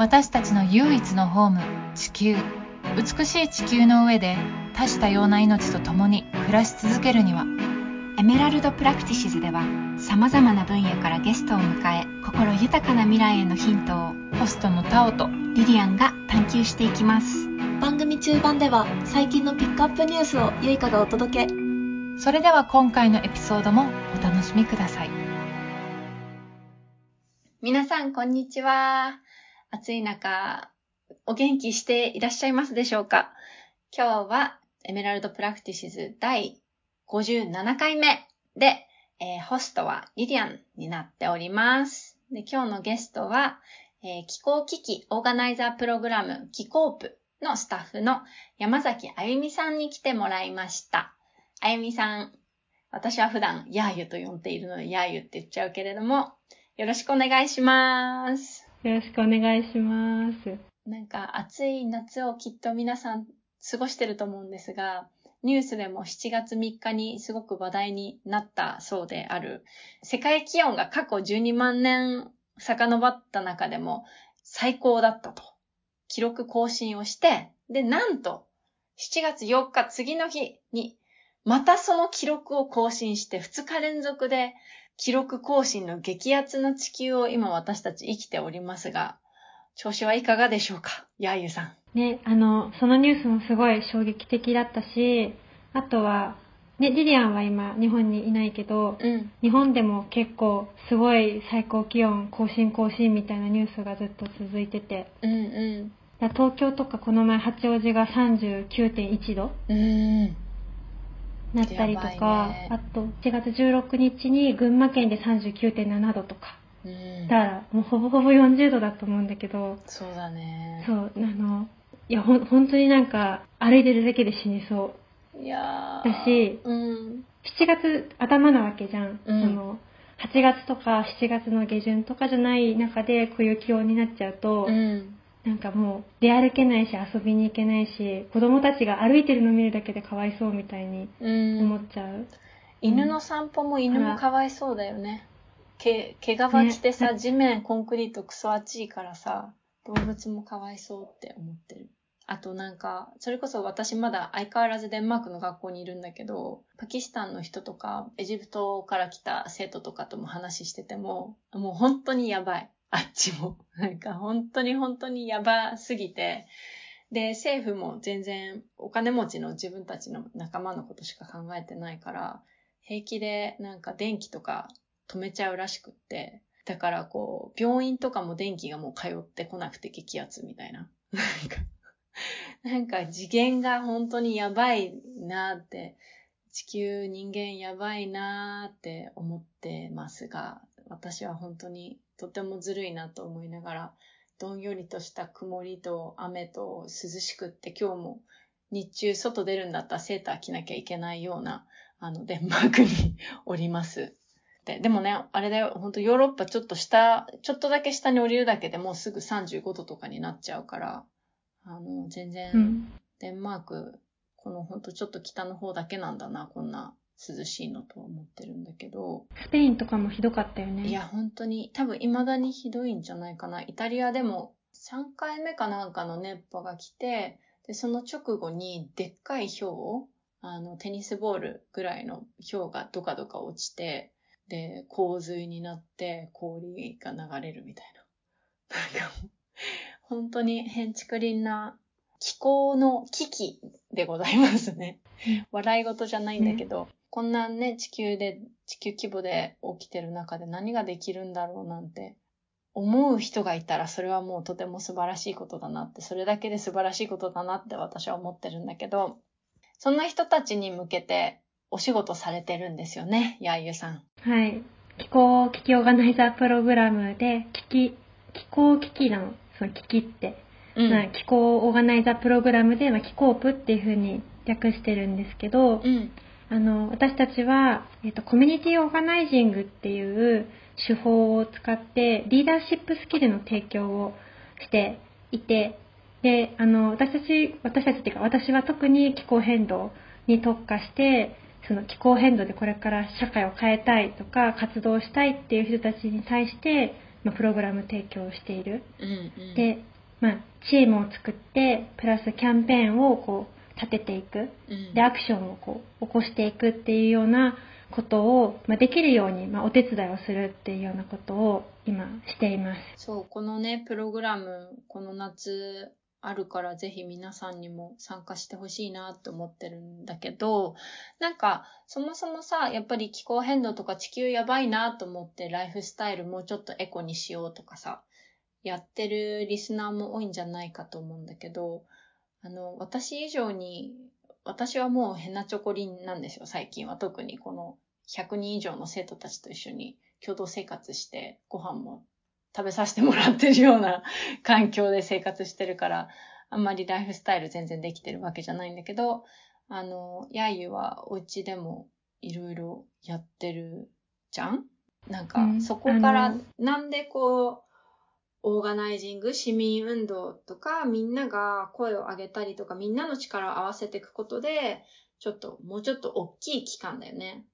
私たちの唯一のホーム地球。美しい地球の上で多種多様な命と共に暮らし続けるにはエメラルドプラクティシズではさまざまな分野からゲストを迎え心豊かな未来へのヒントをホストのタオとリリアンが探求していきます。番組中盤では最近のピックアップニュースをゆいかがお届け。それでは今回のエピソードもお楽しみください。皆さんこんにちは暑い中お元気していらっしゃいますでしょうか？今日はエメラルドプラクティシズ第57回目で、えー、ホストはリリアンになっております。で今日のゲストは、えー気候危機オーガナイザープログラム気候プのスタッフの山崎あゆみさんに来てもらいました。あゆみさん、私は普段ヤーユと呼んでいるのでヤーユって言っちゃうけれども、よろしくお願いします。よろしくお願いします。なんか暑い夏をきっと皆さん過ごしてると思うんですが、ニュースでも7月3日にすごく話題になったそうである、世界気温が過去12万年遡った中でも最高だったと。記録更新をして、で、なんと7月4日次の日にまたその記録を更新して2日連続で記録更新の激アツな地球を今私たち生きておりますが、調子はいかがでしょうか？ヤーユさん。ね、あの、そのニュースもすごい衝撃的だったし、あとは、ね、リリアンは今日本にいないけど、うん。日本でも結構すごい最高気温更新更新みたいなニュースがずっと続いてて、うんうだ東京とかこの前八王子が39.1度ん。うん。なったりとか、いねあと4月16日に群馬県で39.7度とか、うんだからもうほぼほぼ40度だと思うんだけど、そうだね。そう、あの、いや、ほん、本当になんか、歩いてるだけで死にそう。いやーだしうん。7月頭なわけじゃん。うんその、8月とか7月の下旬とかじゃない中でこういう気温になっちゃうと、うん。なんかもう出歩けないし遊びに行けないし、子供たちが歩いてるの見るだけでかわいそうみたいにうん。思っちゃう。犬の散歩も犬もかわいそうだよね。毛、毛皮着てさ、ね地面コンクリートクソ暑いからさ、動物もかわいそうって思ってる。あとなんか、それこそ私まだ相変わらずデンマークの学校にいるんだけど、パキスタンの人とか、エジプトから来た生徒とかとも話してても、もう本当にやばい。あっちも。なんか本当に本当にやばすぎて、で、政府も全然お金持ちの自分たちの仲間のことしか考えてないから、平気でなんか電気とか止めちゃうらしくって、だからこう、病院とかも電気がもう通ってこなくて激アツみたいな。なんか、なんか次元が本当にやばいなって、地球人間やばいなって思ってますが、私は本当にとてもずるいなと思いながら、どんよりとした曇りと雨と涼しくって今日も日中外出るんだったらセーター着なきゃいけないようなあの、デンマークに おります。ででもね、あれだよ、本当ヨーロッパちょっと下、ちょっとだけ下に降りるだけでもうすぐ35度とかになっちゃうから、あの、全然、うん。デンマーク、この本当ちょっと北の方だけなんだな、こんな涼しいのとは思ってるんだけど、スペインとかもひどかったよね。いや、本当に、多分未だにひどいんじゃないかな。イタリアでも3回目かなんかの熱波が来て、で、その直後にでっかい氷あの、テニスボールぐらいの氷がどかどか落ちて、で、洪水になって氷が流れるみたいな。なんか本当に変築林な気候の危機でございますね。笑い事じゃないんだけど、こんなね、地球で、地球規模で起きてる中で何ができるんだろうなんて、思う人がいたらそれはもうとても素晴らしいことだなって、それだけで素晴らしいことだなって私は思ってるんだけど、そんな人たちに向けてお仕事されてるんですよね、やーゆさん。はい。気候危機オーガナイザープログラムで、危機、気候危機の、その危機って、うまあ、気候オーガナイザープログラムで、まあ、気候プっていうふうに略してるんですけど、うん。あの、私たちは、えっと、コミュニティオーガナイジングっていう手法を使って、リーダーシップスキルの提供をしていて、で、あの、私たち、私たちっていうか、私は特に気候変動に特化して、その気候変動でこれから社会を変えたいとか、活動したいっていう人たちに対して、まあ、プログラム提供をしている。うんうん、で、まあ、チームを作って、プラスキャンペーンをこう立てていく。うんで、アクションをこう起こしていくっていうようなことを、まあ、できるように、まあ、お手伝いをするっていうようなことを今しています。そう、このね、プログラム、この夏あるからぜひ皆さんにも参加してほしいなって思ってるんだけど、なんか、そもそもさ、やっぱり気候変動とか地球やばいなと思ってライフスタイルもうちょっとエコにしようとかさ、やってるリスナーも多いんじゃないかと思うんだけど、あの、私以上に、私はもうヘナチョコリンなんですよ、最近は。特にこの100人以上の生徒たちと一緒に共同生活して、ご飯も食べさせてもらってるような 環境で生活してるから、あんまりライフスタイル全然できてるわけじゃないんだけど、あの、ヤーユはお家でもいろいろやってるじゃん？なんかう、んそこからなんでこう、オーガナイジング、市民運動とか、みんなが声を上げたりとか、みんなの力を合わせていくことで、ちょっと、もうちょっと大きい期間だよね。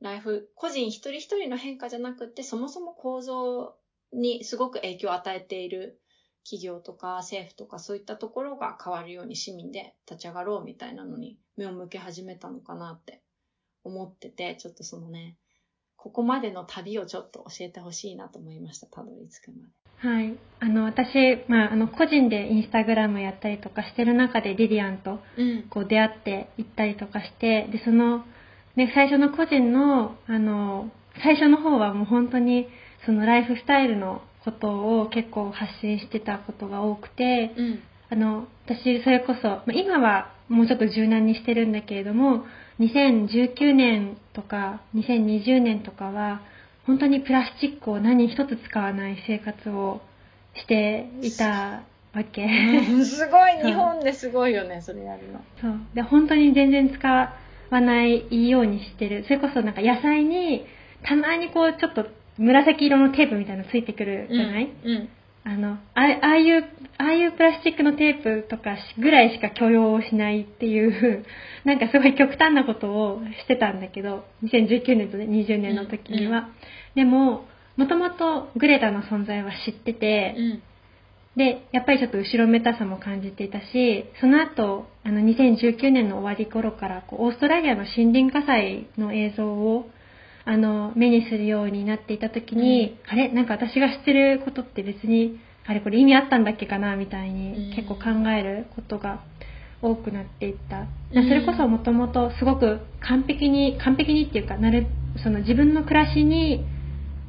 ライフ、個人一人一人の変化じゃなくて、そもそも構造にすごく影響を与えている企業とか政府とかそういったところが変わるように市民で立ち上がろうみたいなのに目を向け始めたのかなって思ってて、ちょっとそのね、ここまでの旅をちょっと教えてほしいなと思いました、たどり着くまで。はい。あの、私、まあ、あの、個人でインスタグラムやったりとかしてる中でリリアンとうん。こう出会って行ったりとかして、で、その、ね、最初の個人の、あの、最初の方はもう本当に、そのライフスタイルのことを結構発信してたことが多くて、うん。あの、私、それこそ、まあ今はもうちょっと柔軟にしてるんだけれども、2019年とか2020年とかは、本当にプラスチックを何一つ使わない生活をしていたわけ。すごい、日本ですごいよね、それやるの。そう。で、本当に全然使わないようにしてる。それこそなんか野菜に、たまにこうちょっと紫色のテープみたいなのついてくるじゃない、うん。あの、あああいう、ああいうプラスチックのテープとかぐらいしか許容しないっていう、なんかすごい極端なことをしてたんだけど、2019年とね20年の時には。でも、もともとグレタの存在は知ってて、うん。で、やっぱりちょっと後ろめたさも感じていたし、その後、あの、2019年の終わり頃から、こう、オーストラリアの森林火災の映像を、あの、目にするようになっていた時に、あれ？なんか私が知ってることって別に、あれこれ意味あったんだっけかなみたいにうん結構考えることが多くなっていった。うんそれこそもともとすごく完璧に、完璧にっていうか、なる、その自分の暮らしに、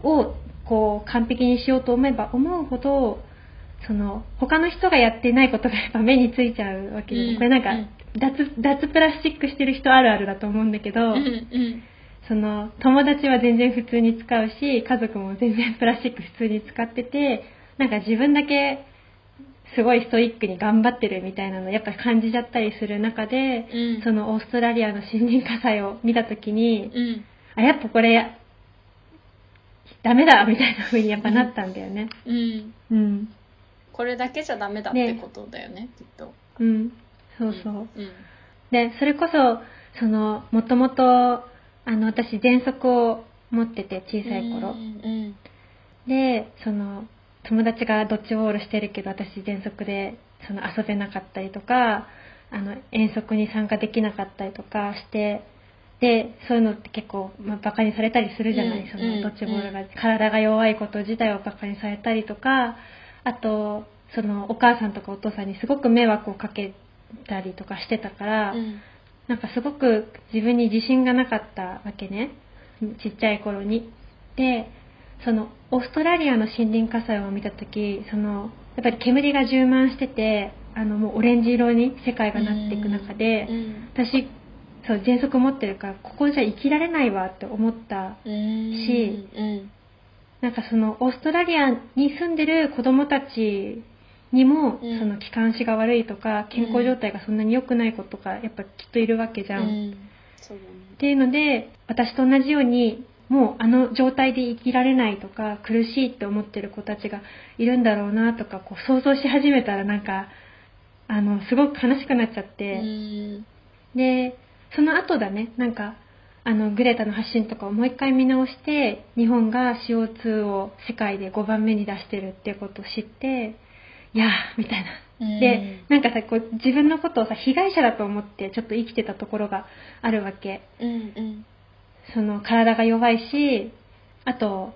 を、こう、完璧にしようと思えば思うほど、その、他の人がやってないことがやっぱ目についちゃうわけで、うんこれなんかうん、脱、脱プラスチックしてる人あるあるだと思うんだけど、うん。うん。その、友達は全然普通に使うし、家族も全然プラスチック普通に使ってて、なんか自分だけ、すごいストイックに頑張ってるみたいなのやっぱり感じちゃったりする中で、うん。そのオーストラリアの森林火災を見たときに、うん。あ、やっぱこれ、ダメだみたいな風にやっぱなったんだよね。うん。うん。これだけじゃダメだってことだよね、きっと。うん。そうそう。うん。で、それこそ、その、もともと、あの、私、喘息を持ってて、小さい頃。うん。で、その、友達がドッジボールしてるけど、私、喘息で、その、遊べなかったりとか、あの、遠足に参加できなかったりとかして、で、そういうのって結構、まあ、バカにされたりするじゃない、その、ドッジボールが、体が弱いこと自体をバカにされたりとか、あと、その、お母さんとかお父さんにすごく迷惑をかけたりとかしてたから、うん。なんかすごく自分に自信がなかったわけね。ちっちゃい頃に。で、その、オーストラリアの森林火災を見たとき、その、やっぱり煙が充満してて、あの、もうオレンジ色に世界がなっていく中で、うん。私、そう、喘息持ってるから、ここじゃ生きられないわって思ったうん。しうん。なんかそのオーストラリアに住んでる子供たちにも、うんその気管支が悪いとか健康状態がそんなに良くない子とかやっぱきっといるわけじゃん。っうん。そうだね。ていうので私と同じようにもうあの状態で生きられないとか苦しいって思ってる子たちがいるんだろうなとかこう想像し始めたらなんかあのすごく悲しくなっちゃって。うん。で、その後だね、なんか、あのグレタの発信とかをもう一回見直して日本が CO2 を世界で5番目に出してるっていうことを知っていやーみたいな。でなんかさこう自分のことをさ被害者だと思ってちょっと生きてたところがあるわけ。うんうん。その体が弱いしあと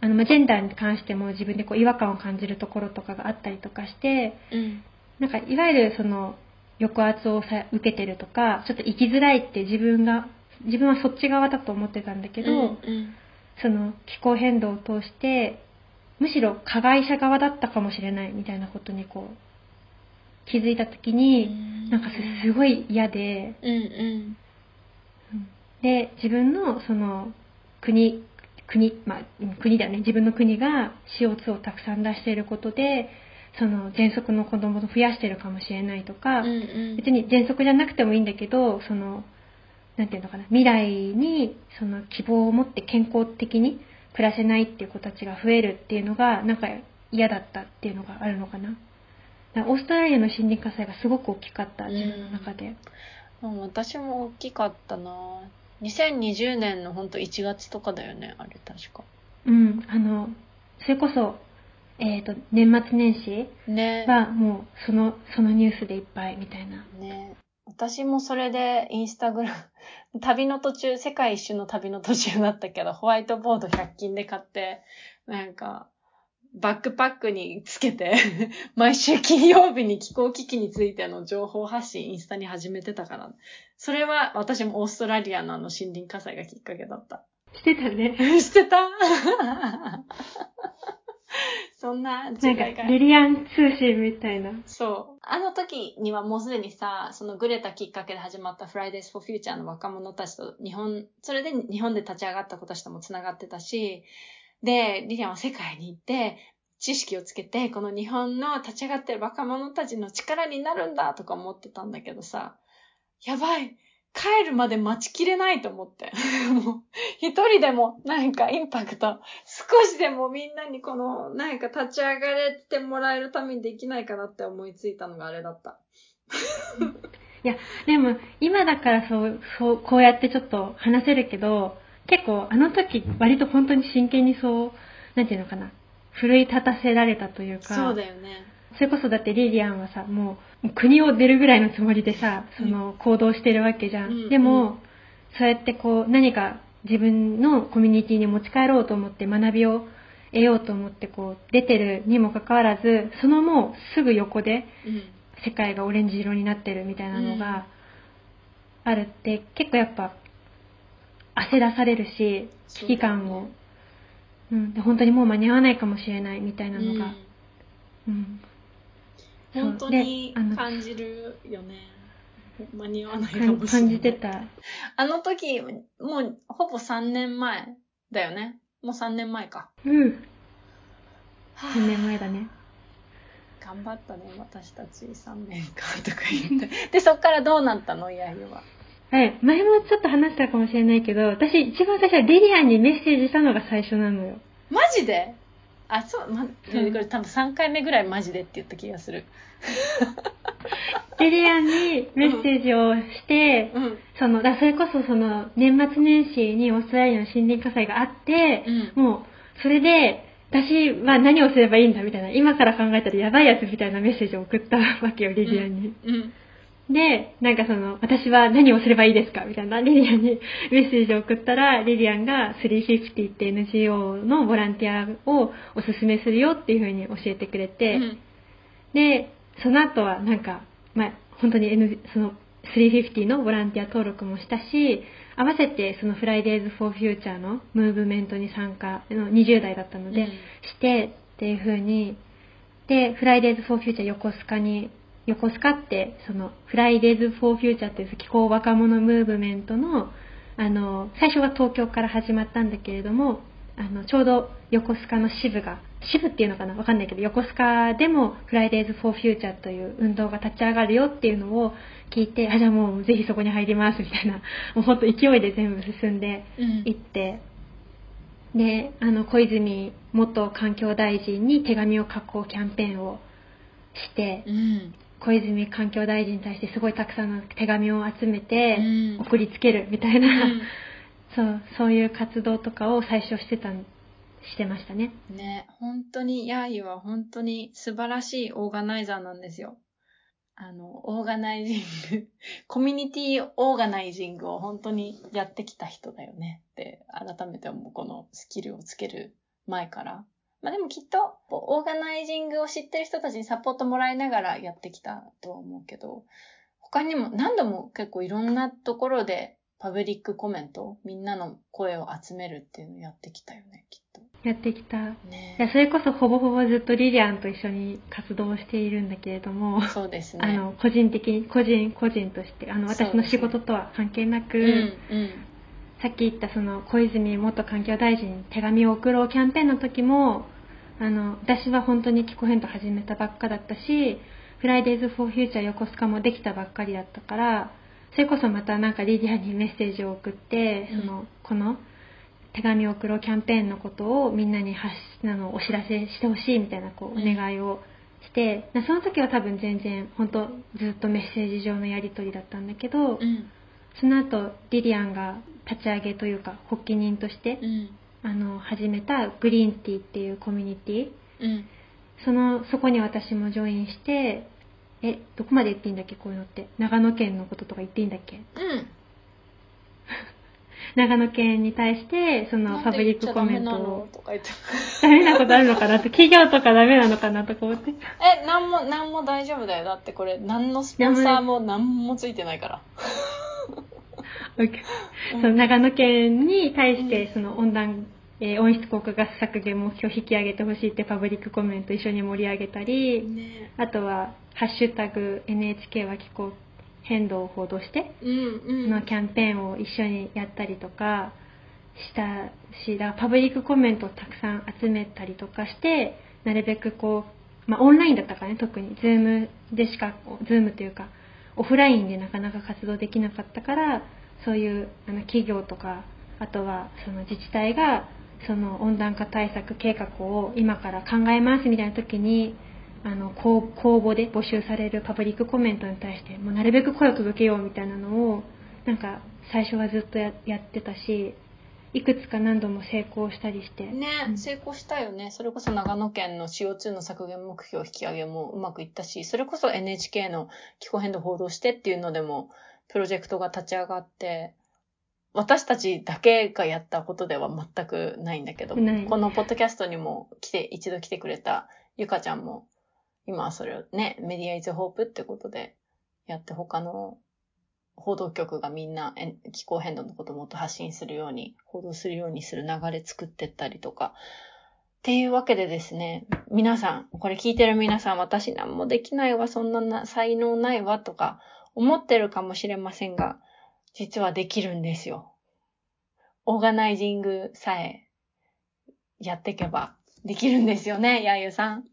あのまあジェンダーに関しても自分でこう違和感を感じるところとかがあったりとかしてうん。なんかいわゆるその抑圧をさ受けてるとかちょっと生きづらいって自分が自分はそっち側だと思ってたんだけど、うん。その気候変動を通してむしろ加害者側だったかもしれないみたいなことにこう気づいた時に、なんかすすごい嫌でうんうん。で自分のその国国まあうん国だよね。自分の国が CO2 をたくさん出していることでその喘息の子供を増やしてるかもしれないとか、うんうん。別に喘息じゃなくてもいいんだけどそのなんていうのかな未来にその希望を持って健康的に暮らせないっていう子たちが増えるっていうのがなんか嫌だったっていうのがあるのかな。オーストラリアの森林火災がすごく大きかった自分の中で、うん私も大きかったな。2020年のほんと1月とかだよねあれ確か。うん、あのそれこそ、えー、と年末年始ね。はもうそのそのニュースでいっぱいみたいな。ね私もそれでインスタグラム、旅の途中、世界一周の旅の途中だったけど、ホワイトボード100均で買って、なんか、バックパックにつけて、毎週金曜日に気候危機についての情報発信インスタに始めてたから。それは私もオーストラリアのあの森林火災がきっかけだった。してたね してたそんな時代が。かリリアン通信みたいな。そう。あの時にはもうすでにさ、そのグレタきっかけで始まった Fridays for Future の若者たちと日本、それで日本で立ち上がった子たちとも繋がってたし、で、リリアンは世界に行って、知識をつけて、この日本の立ち上がってる若者たちの力になるんだとか思ってたんだけどさ、やばい帰るまで待ちきれないと思って。もう、一人でもなんかインパクト、少しでもみんなにこの、なんか立ち上がれてもらえるためにできないかなって思いついたのがあれだった。いやでも今だからそうそうこうやってちょっと話せるけど結構あの時割と本当に真剣にそうなんていうのかな奮い立たせられたというかそうだよね。それこそだってリリアンはさもう国を出るぐらいのつもりでさその行動してるわけじゃん、うん。でも、うんそうやってこう何か自分のコミュニティに持ち帰ろうと思って学びを得ようと思ってこう出てるにもかかわらずそのもうすぐ横でうん。世界がオレンジ色になってるみたいなのがあるって、結構やっぱ焦らされるし危機感を、うん、で本当にもう間に合わないかもしれないみたいなのが、うん。そう本当に感じるよね。間に合わないか感もしれない。感じてたあの時、もうほぼ3年前だよね。もう3年前か。うんは3年前だね頑張ったね、私たち3年間とか言って。で、そっからどうなったの？いやいやは。はい前もちょっと話したかもしれないけど私一番最初はリリアンにメッセージしたのが最初なのよマジで？あ、そう、ま、こうんれ多分3回目ぐらいマジでって言った気がする。リリアンにメッセージをして、うん。そのだそれこそその年末年始にオーストラリアの森林火災があって、うん。もうそれで私は何をすればいいんだみたいな今から考えたらやばいやつみたいなメッセージを送ったわけよリリアンに、うん。でなんかその私は何をすればいいですか？みたいな。リリアンに メッセージを送ったらリリアンが350って NGO のボランティアをおすすめするよっていうふうに教えてくれて、うん。で、その後はなんか、まあ、本当に、N、その350のボランティア登録もしたし、合わせてその Fridays for Future のムーブメントに参加、の20代だったので、うん。してっていう風に、で、Fridays for Future 横須賀に、横須賀って、その Fridays for Future っていう気候若者ムーブメントの、あの、最初は東京から始まったんだけれども、あの、ちょうど横須賀の支部が、支部っていうのかなわかんないけど、横須賀でも Fridays for Future という運動が立ち上がるよっていうのを聞いて、あ、じゃあもうぜひそこに入りますみたいな、もうほんと勢いで全部進んでうん行って、で、あの、小泉元環境大臣に手紙を書こうキャンペーンをして、うん。小泉環境大臣に対してすごいたくさんの手紙を集めてうん送りつけるみたいな、うん そうそういう活動とかを最初してたんしてましたね。ね、本当に、ヤーユは本当に素晴らしいオーガナイザーなんですよ。あの、オーガナイジング、コミュニティオーガナイジングを本当にやってきた人だよねって改めて思う、このスキルをつける前から。まあでもきっと、オーガナイジングを知ってる人たちにサポートもらいながらやってきたとは思うけど、他にも何度も結構いろんなところでパブリックコメント、みんなの声を集めるっていうのをやってきたよね、きっと。やってきた。いねやそれこそほぼほぼずっとリリアンと一緒に活動しているんだけれども、そうですね。あの個人的に個人個人としてあの私の仕事とは関係なく、うん、うん。さっき言ったその小泉元環境大臣に手紙を送ろうキャンペーンの時もあの私は本当に気候変動始めたばっかだったしフライデーズ・フォー・フューチャー横須賀もできたばっかりだったからそれこそまたなんかリディアにメッセージを送って、うんそのこの手紙を送ろうキャンペーンのことをみんなに発あのお知らせしてほしいみたいなこうお願いをして、なその時は多分全然本当ずっとメッセージ上のやり取りだったんだけど、うん。その後リリアンが立ち上げというか発起人として、うん。あの始めたグリーンティーっていうコミュニティうん。そのそこに私もジョインしてえどこまで言っていいんだっけこういうのって長野県のこととか言っていいんだっけうん。長野県に対してそのパブリックコメントを。ダメなことあるのかなって 企業とかダメなのかなとか思ってえ、なんも、なんも大丈夫だよ。だってこれ、何のスポンサーも何もついてないから。その長野県に対しうん。てその温暖、えー温室効果ガス削減目標を引き上げてほしいってパブリックコメント一緒に盛り上げたりね。あとは「ハッシュタグ #NHK は気候変動」を報道してうんうん。のキャンペーンを一緒にやったりとかしたしだからパブリックコメントをたくさん集めたりとかしてなるべくこう、まあ、オンラインだったからね特に。Zoom でしか Zoom というかオフラインでなかなか活動できなかったからそういうあの企業とかあとはその自治体がその温暖化対策計画を今から考えますみたいな時にあの公公募で募集されるパブリックコメントに対してもうなるべく声を届けようみたいなのをなんか最初はずっとややってたしいくつか何度も成功したりして、ね、うん成功したよね。それこそ長野県の CO2 の削減目標引き上げもうまくいったし、それこそ NHK の気候変動報道してっていうのでも、プロジェクトが立ち上がって、私たちだけがやったことでは全くないんだけど、このポッドキャストにも来て、一度来てくれたゆかちゃんも、今はそれをね、メディアイズホープってことでやって他の報道局がみんなえ気候変動のことをもっと発信するように、報道するようにする流れ作ってったりとか。っていうわけでですね、皆さん、これ聞いてる皆さん、私何もできないわ、そんなな才能ないわとか思ってるかもしれませんが、実はできるんですよ。オーガナイジングさえやっていけばできるんですよね、やゆさん。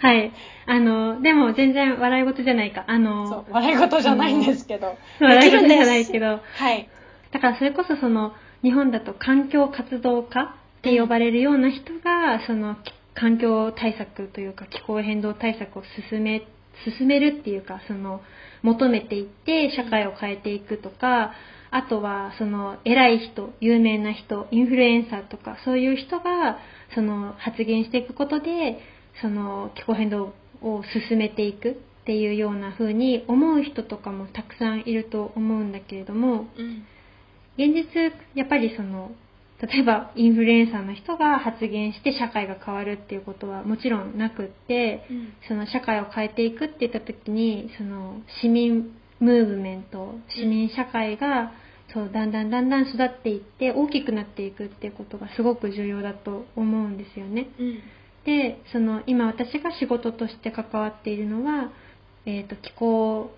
はいあのでも全然笑い事じゃないかあそのう、笑い事じゃないんですけど。笑い事じゃないけどはい。だからそれこそその日本だと環境活動家って呼ばれるような人がそのき環境対策というか気候変動対策を進め進めるっていうかその求めていって社会を変えていくとかあとはその偉い人有名な人インフルエンサーとかそういう人がその発言していくことでその気候変動を進めていくっていうような風に思う人とかもたくさんいると思うんだけれどもうん。現実やっぱりその例えばインフルエンサーの人が発言して社会が変わるっていうことはもちろんなくってうん。その社会を変えていくって言った時にその市民ムーブメント市民社会がそうだんだんだんだん育っていって大きくなっていくっていうことがすごく重要だと思うんですよね。うん。でその今私が仕事として関わっているのは、えー、と気候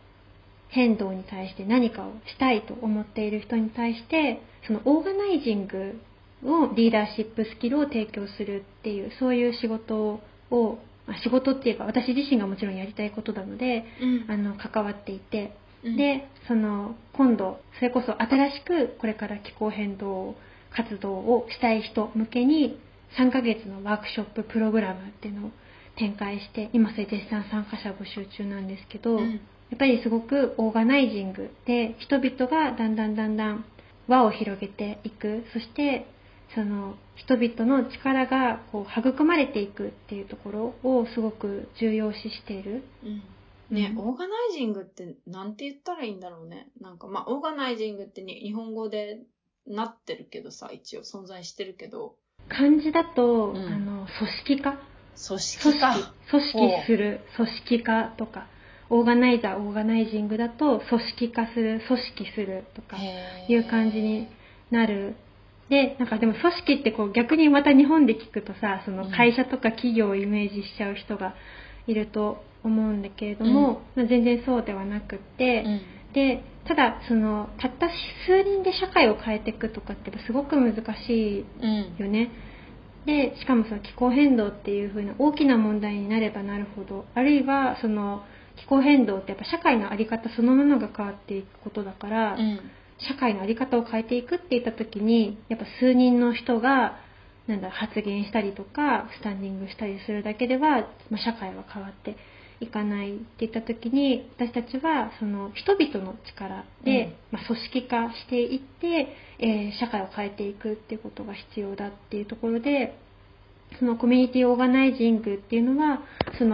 変動に対して何かをしたいと思っている人に対してそのオーガナイジングをリーダーシップスキルを提供するっていうそういう仕事をまあ仕事っていうか私自身がもちろんやりたいことなのでうん。あの関わっていてうん、でその今度それこそ新しくこれから気候変動活動をしたい人向けに3ヶ月のワークショッププログラムっていうのを展開して今それ絶賛参加者募集中なんですけど、うん。やっぱりすごくオーガナイジングで人々がだんだんだんだん輪を広げていく。そしてその人々の力がこう育まれていくっていうところをすごく重要視している。うん。ね、うん。オーガナイジングってなんて言ったらいいんだろうね。なんかまあ、オーガナイジングってに日本語でなってるけどさ、一応存在してるけど、漢字だと、うん。あの組織化？組組織織か。組織する。組織化とか。オーガナイザーオーガナイジングだと組織化する組織するとかいう感じになるでなんかでも組織ってこう逆にまた日本で聞くとさその会社とか企業をイメージしちゃう人がいると思うんだけれども、まあ全然そうではなくって、うん。でただそのたった数人で社会を変えていくとかってすごく難しいうん。よね。でしかもその気候変動っていう風な大きな問題になればなるほどあるいはその気候変動ってやっぱ社会の在り方そのものが変わっていくことだから、うん。社会の在り方を変えていくっていった時にやっぱ数人の人がなんだ発言したりとかスタンディングしたりするだけでは、まあ、社会は変わっていかないっていった時に私たちはその人々の力で、まあ、組織化していって、えー社会を変えていくっていうことが必要だっていうところでそのコミュニティオーガナイジングっていうのは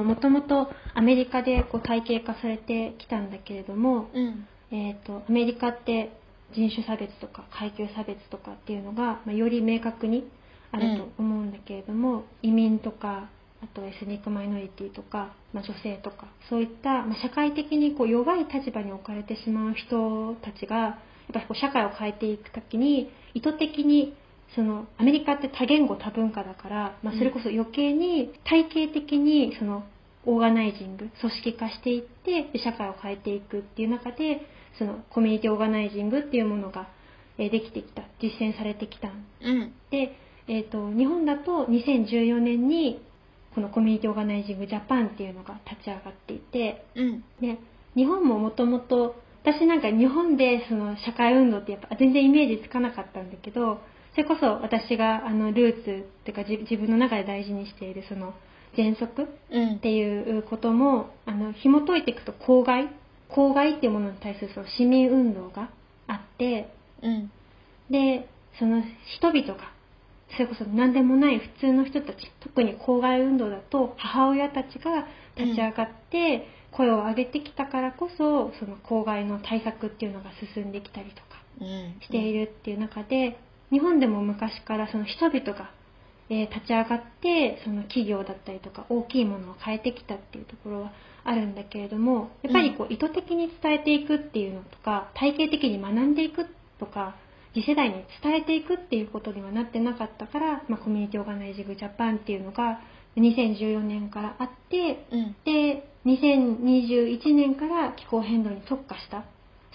もともとアメリカでこう体系化されてきたんだけれども、うん。えー、とアメリカって人種差別とか階級差別とかっていうのが、まあ、より明確にあると思うんだけれども、移民とかあとエスニックマイノリティとか、まあ、女性とかそういった、まあ、社会的にこう弱い立場に置かれてしまう人たちがやっぱりこう社会を変えていく時に意図的にそのアメリカって多言語多文化だから、まあ、それこそ余計に体系的にそのオーガナイジング組織化していってで社会を変えていくっていう中でそのコミュニティオーガナイジングっていうものがえーできてきた実践されてきたんうん。で、えー、と日本だと2014年にこのコミュニティオーガナイジングジャパンっていうのが立ち上がっていてうん。で日本ももともと私なんか日本でその社会運動ってやっぱ全然イメージつかなかったんだけどそれこそ私があのルーツっていうか自自分の中で大事にしているその原則うんっ。ていうこともあの紐解いていくと公害公害っていうものに対するその市民運動があってうん。でその人々がそれこそ何でもない普通の人たち特に公害運動だと母親たちが立ち上がって声を上げてきたからこそその公害の対策っていうのが進んできたりとかうん。しているっていう中で日本でも昔からその人々が、えー立ち上がってその企業だったりとか大きいものを変えてきたっていうところはあるんだけれどもやっぱりこう意図的に伝えていくっていうのとか体系的に学んでいくとか次世代に伝えていくっていうことにはなってなかったから、まあ、コミュニティオーガナイジングジャパンっていうのが2014年からあってうん。で2021年から気候変動に特化した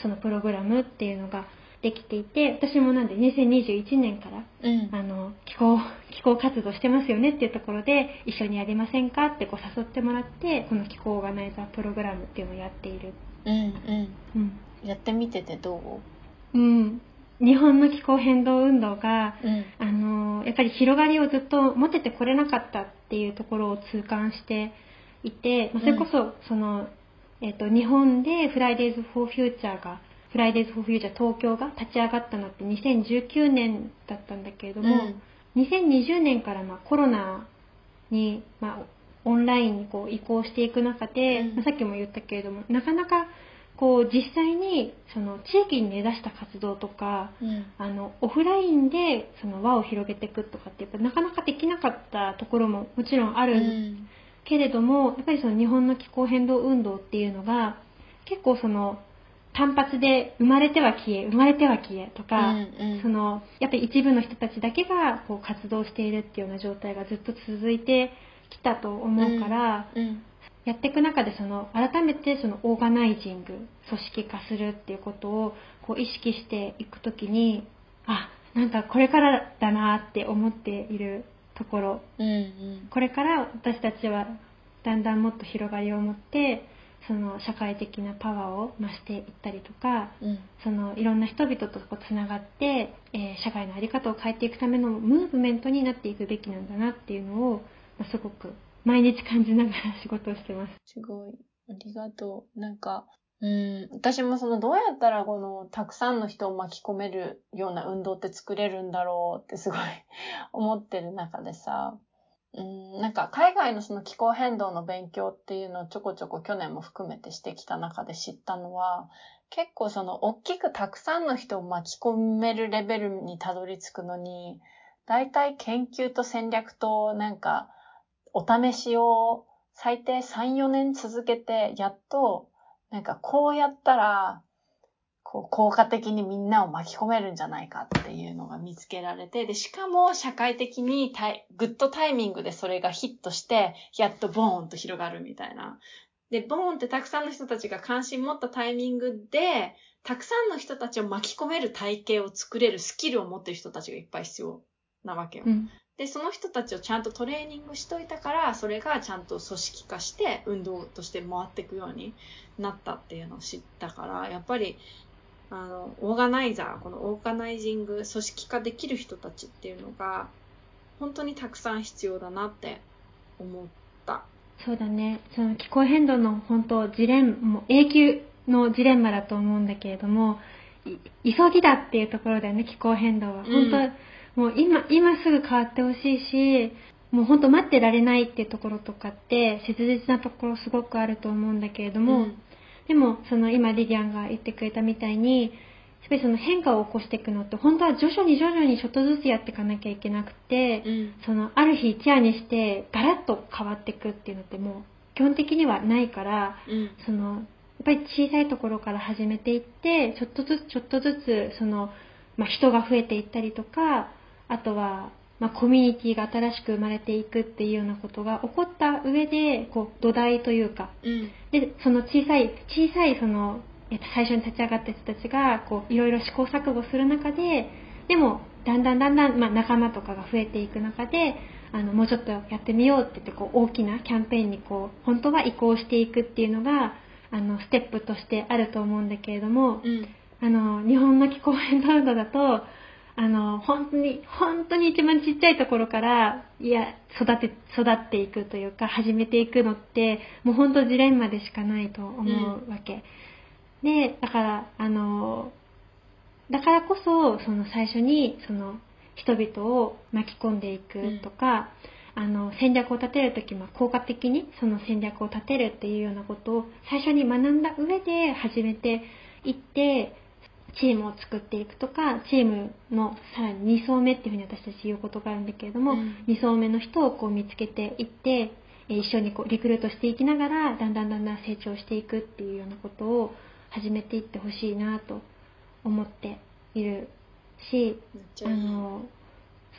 そのプログラムっていうのができていて私もなんで2021年からうん。あの気候気候活動してますよねっていうところで一緒にやりませんかってこう誘ってもらってこの気候オーガナイザープログラムっていうのをやっている、うん。うん。うんやってみててどう？ん、日本の気候変動運動がううん。あのやっぱり広がりをずっと持ててこれなかったっていうところを痛感していて、まあそれこそその、えっと日本でフライデーズ・フォー・フューチャーがフライデーズ・フォー・フューチャー東京が立ち上がったのって2019年だったんだけれども、2020年からまあコロナに、まあ、オンラインにこう移行していく中で、うんまあさっきも言ったけれどもなかなかこう実際にその地域に根ざした活動とかうん。あのオフラインでその輪を広げていくとかってやっぱなかなかできなかったところももちろんあうるん。けれども、やっぱりその日本の気候変動運動っていうのが結構その単発で生まれては消え生まれては消えとか、うんうんそのやっぱり一部の人たちだけがこう活動しているっていうような状態がずっと続いてきたと思うから、うん。やっていく中でその改めてそのオーガナイジング組織化するっていうことをこう意識していくときにあなんかこれからだなって思っているところうん。うん。これから私たちはだんだんもっと広がりを持ってその社会的なパワーを増していったりとかうん。そのいろんな人々とこうつながって、えー社会の在り方を変えていくためのムーブメントになっていくべきなんだなっていうのを、まあすごく毎日感じながら仕事をしてます。すごい。ありがとう。なんか、うん、私もそのどうやったらこのたくさんの人を巻き込めるような運動って作れるんだろうってすごい 思ってる中でさ、うん、なんか海外のその気候変動の勉強っていうのをちょこちょこ去年も含めてしてきた中で知ったのは、結構その大きくたくさんの人を巻き込めるレベルにたどり着くのに、大体研究と戦略となんかお試しを最低3、4年続けて、やっとなんかこうやったら、こう効果的にみんなを巻き込めるんじゃないかっていうのが見つけられて、で、しかも社会的にタイグッドタイミングでそれがヒットして、やっとボーンと広がるみたいな。で、ボーンってたくさんの人たちが関心持ったタイミングで、たくさんの人たちを巻き込める体系を作れるスキルを持ってる人たちがいっぱい必要なわけよ。うん、で、その人たちをちゃんとトレーニングしといたから、それがちゃんと組織化して運動として回っていくようになったっていうのを知ったから、やっぱり、あの、オーガナイザー、このオーガナイジング、組織化できる人たちっていうのが、本当にたくさん必要だなって思った。そうだね。その気候変動の本当、ジレン、もう永久のジレンマだと思うんだけれども、急ぎだっていうところだよね、気候変動は。本当、うんもう今、今すぐ変わってほしいし、もうほんと待ってられないっていうところとかって切実なところすごくあると思うんだけれども、うん、でもその今リディアンが言ってくれたみたいにやっぱりその変化を起こしていくのって本当は徐々に徐々にちょっとずつやっていかなきゃいけなくて、うん、そのある日一夜にしてガラッと変わっていくっていうのってもう基本的にはないから、うん、そのやっぱり小さいところから始めていってちょっとずつちょっとずつその、まあ、人が増えていったりとかあとは、まあ、コミュニティが新しく生まれていくっていうようなことが起こった上で、こう、土台というか、うん、で、その小さい、小さいその、えっと、最初に立ち上がった人たちが、こう、いろいろ試行錯誤する中で、でも、だんだんだんだん、まあ、仲間とかが増えていく中で、あの、もうちょっとやってみようって言って、こう、大きなキャンペーンにこう、本当は移行していくっていうのが、あの、ステップとしてあると思うんだけれども、うん、あの、日本の気候変動だと、あの、本当に、本当に一番ちっちゃいところから、いや、育て、育っていくというか、始めていくのって、もう本当ジレンマでしかないと思うわけ。うん、で、だから、あの、だからこそ、その最初に、その、人々を巻き込んでいくとか、うん、あの、戦略を立てるとき、ま効果的にその戦略を立てるっていうようなことを最初に学んだ上で始めていって、チームを作っていくとか、チームのさらに2層目っていうふうに私たち言うことがあるんだけれども、うん、2層目の人をこう見つけていって、一緒にこうリクルートしていきながら、だんだんだんだん成長していくっていうようなことを始めていってほしいなと思っているし、あの、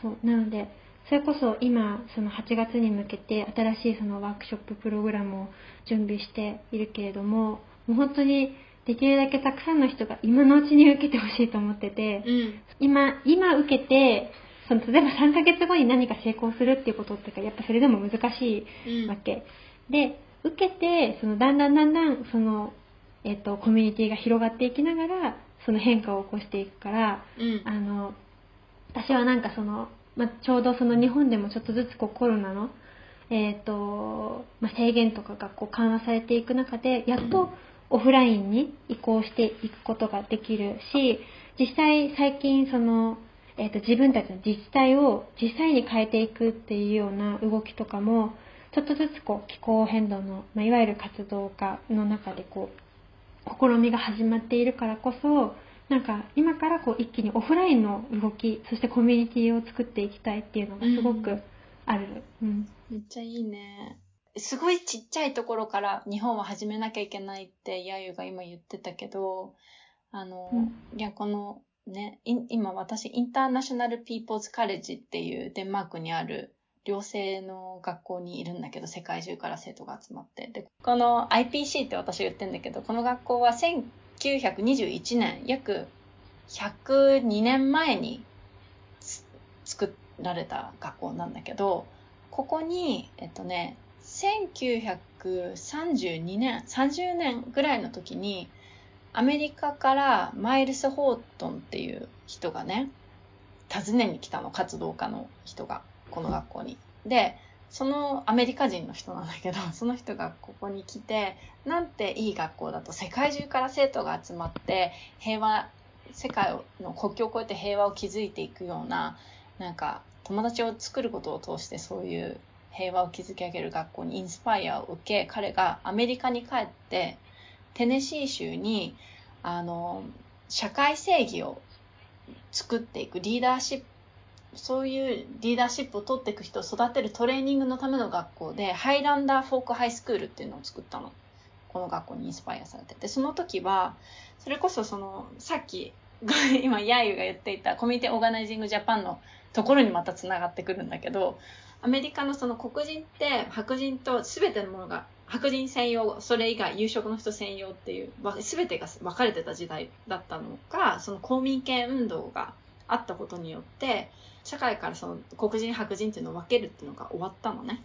そう、なので、それこそ今、その8月に向けて新しいそのワークショッププログラムを準備しているけれども、もう本当にできるだけたくさんの人が今のうちに受けてほしいと思ってて、うん、今、今受けて、その例えば3ヶ月後に何か成功するっていうことってか、やっぱそれでも難しいわけ。うん、で、受けて、そのだんだんだんだん、その、えっ、と、コミュニティが広がっていきながら、その変化を起こしていくから、うん、あの、私はなんかその、まあ、ちょうどその日本でもちょっとずつこうコロナの、えっ、ー、と、まあ、制限とかがこう緩和されていく中で、やっと、オフラインに移行していくことができるし、実際最近その、えっ、ー、と自分たちの自治体を実際に変えていくっていうような動きとかも、ちょっとずつこう気候変動の、まあ、いわゆる活動家の中でこう、試みが始まっているからこそ、なんか今からこう一気にオフラインの動き、そしてコミュニティを作っていきたいっていうのがすごくある。うん、うん、めっちゃいいね。すごいちっちゃいところから日本は始めなきゃいけないってヤユが今言ってたけど、あの、うん、いや、このね、今私インターナショナルピーポーズカレッジっていうデンマークにある寮生の学校にいるんだけど、世界中から生徒が集まって。で、この IPC って私言ってんだけど、この学校は1921年、約102年前に作られた学校なんだけど、ここに、えっとね、1932年、30年ぐらいの時に、アメリカからマイルス・ホートンっていう人がね、訪ねに来たの、活動家の人が、この学校に。で、そのアメリカ人の人なんだけど、その人がここに来て、なんていい学校だと世界中から生徒が集まって平和、世界の国境を越えて平和を築いていくような、なんか友達を作ることを通してそういう平和を築き上げる学校にインスパイアを受け、彼がアメリカに帰って、テネシー州に、あの、社会正義を作っていくリーダーシップそういうリーダーシップを取っていく人を育てるトレーニングのための学校で、ハイランダーフォークハイスクールっていうのを作ったの。この学校にインスパイアされてて。その時は、それこそその、さっき、今、ヤーユが言っていたコミュニティオーガナイジングジャパンのところにまた繋がってくるんだけど、アメリカのその黒人って白人と全てのものが白人専用、それ以外、有色の人専用っていう、全てが分かれてた時代だったのが、その公民権運動があったことによって、社会からその黒人白人っていうのを分けるっていうのが終わったのね。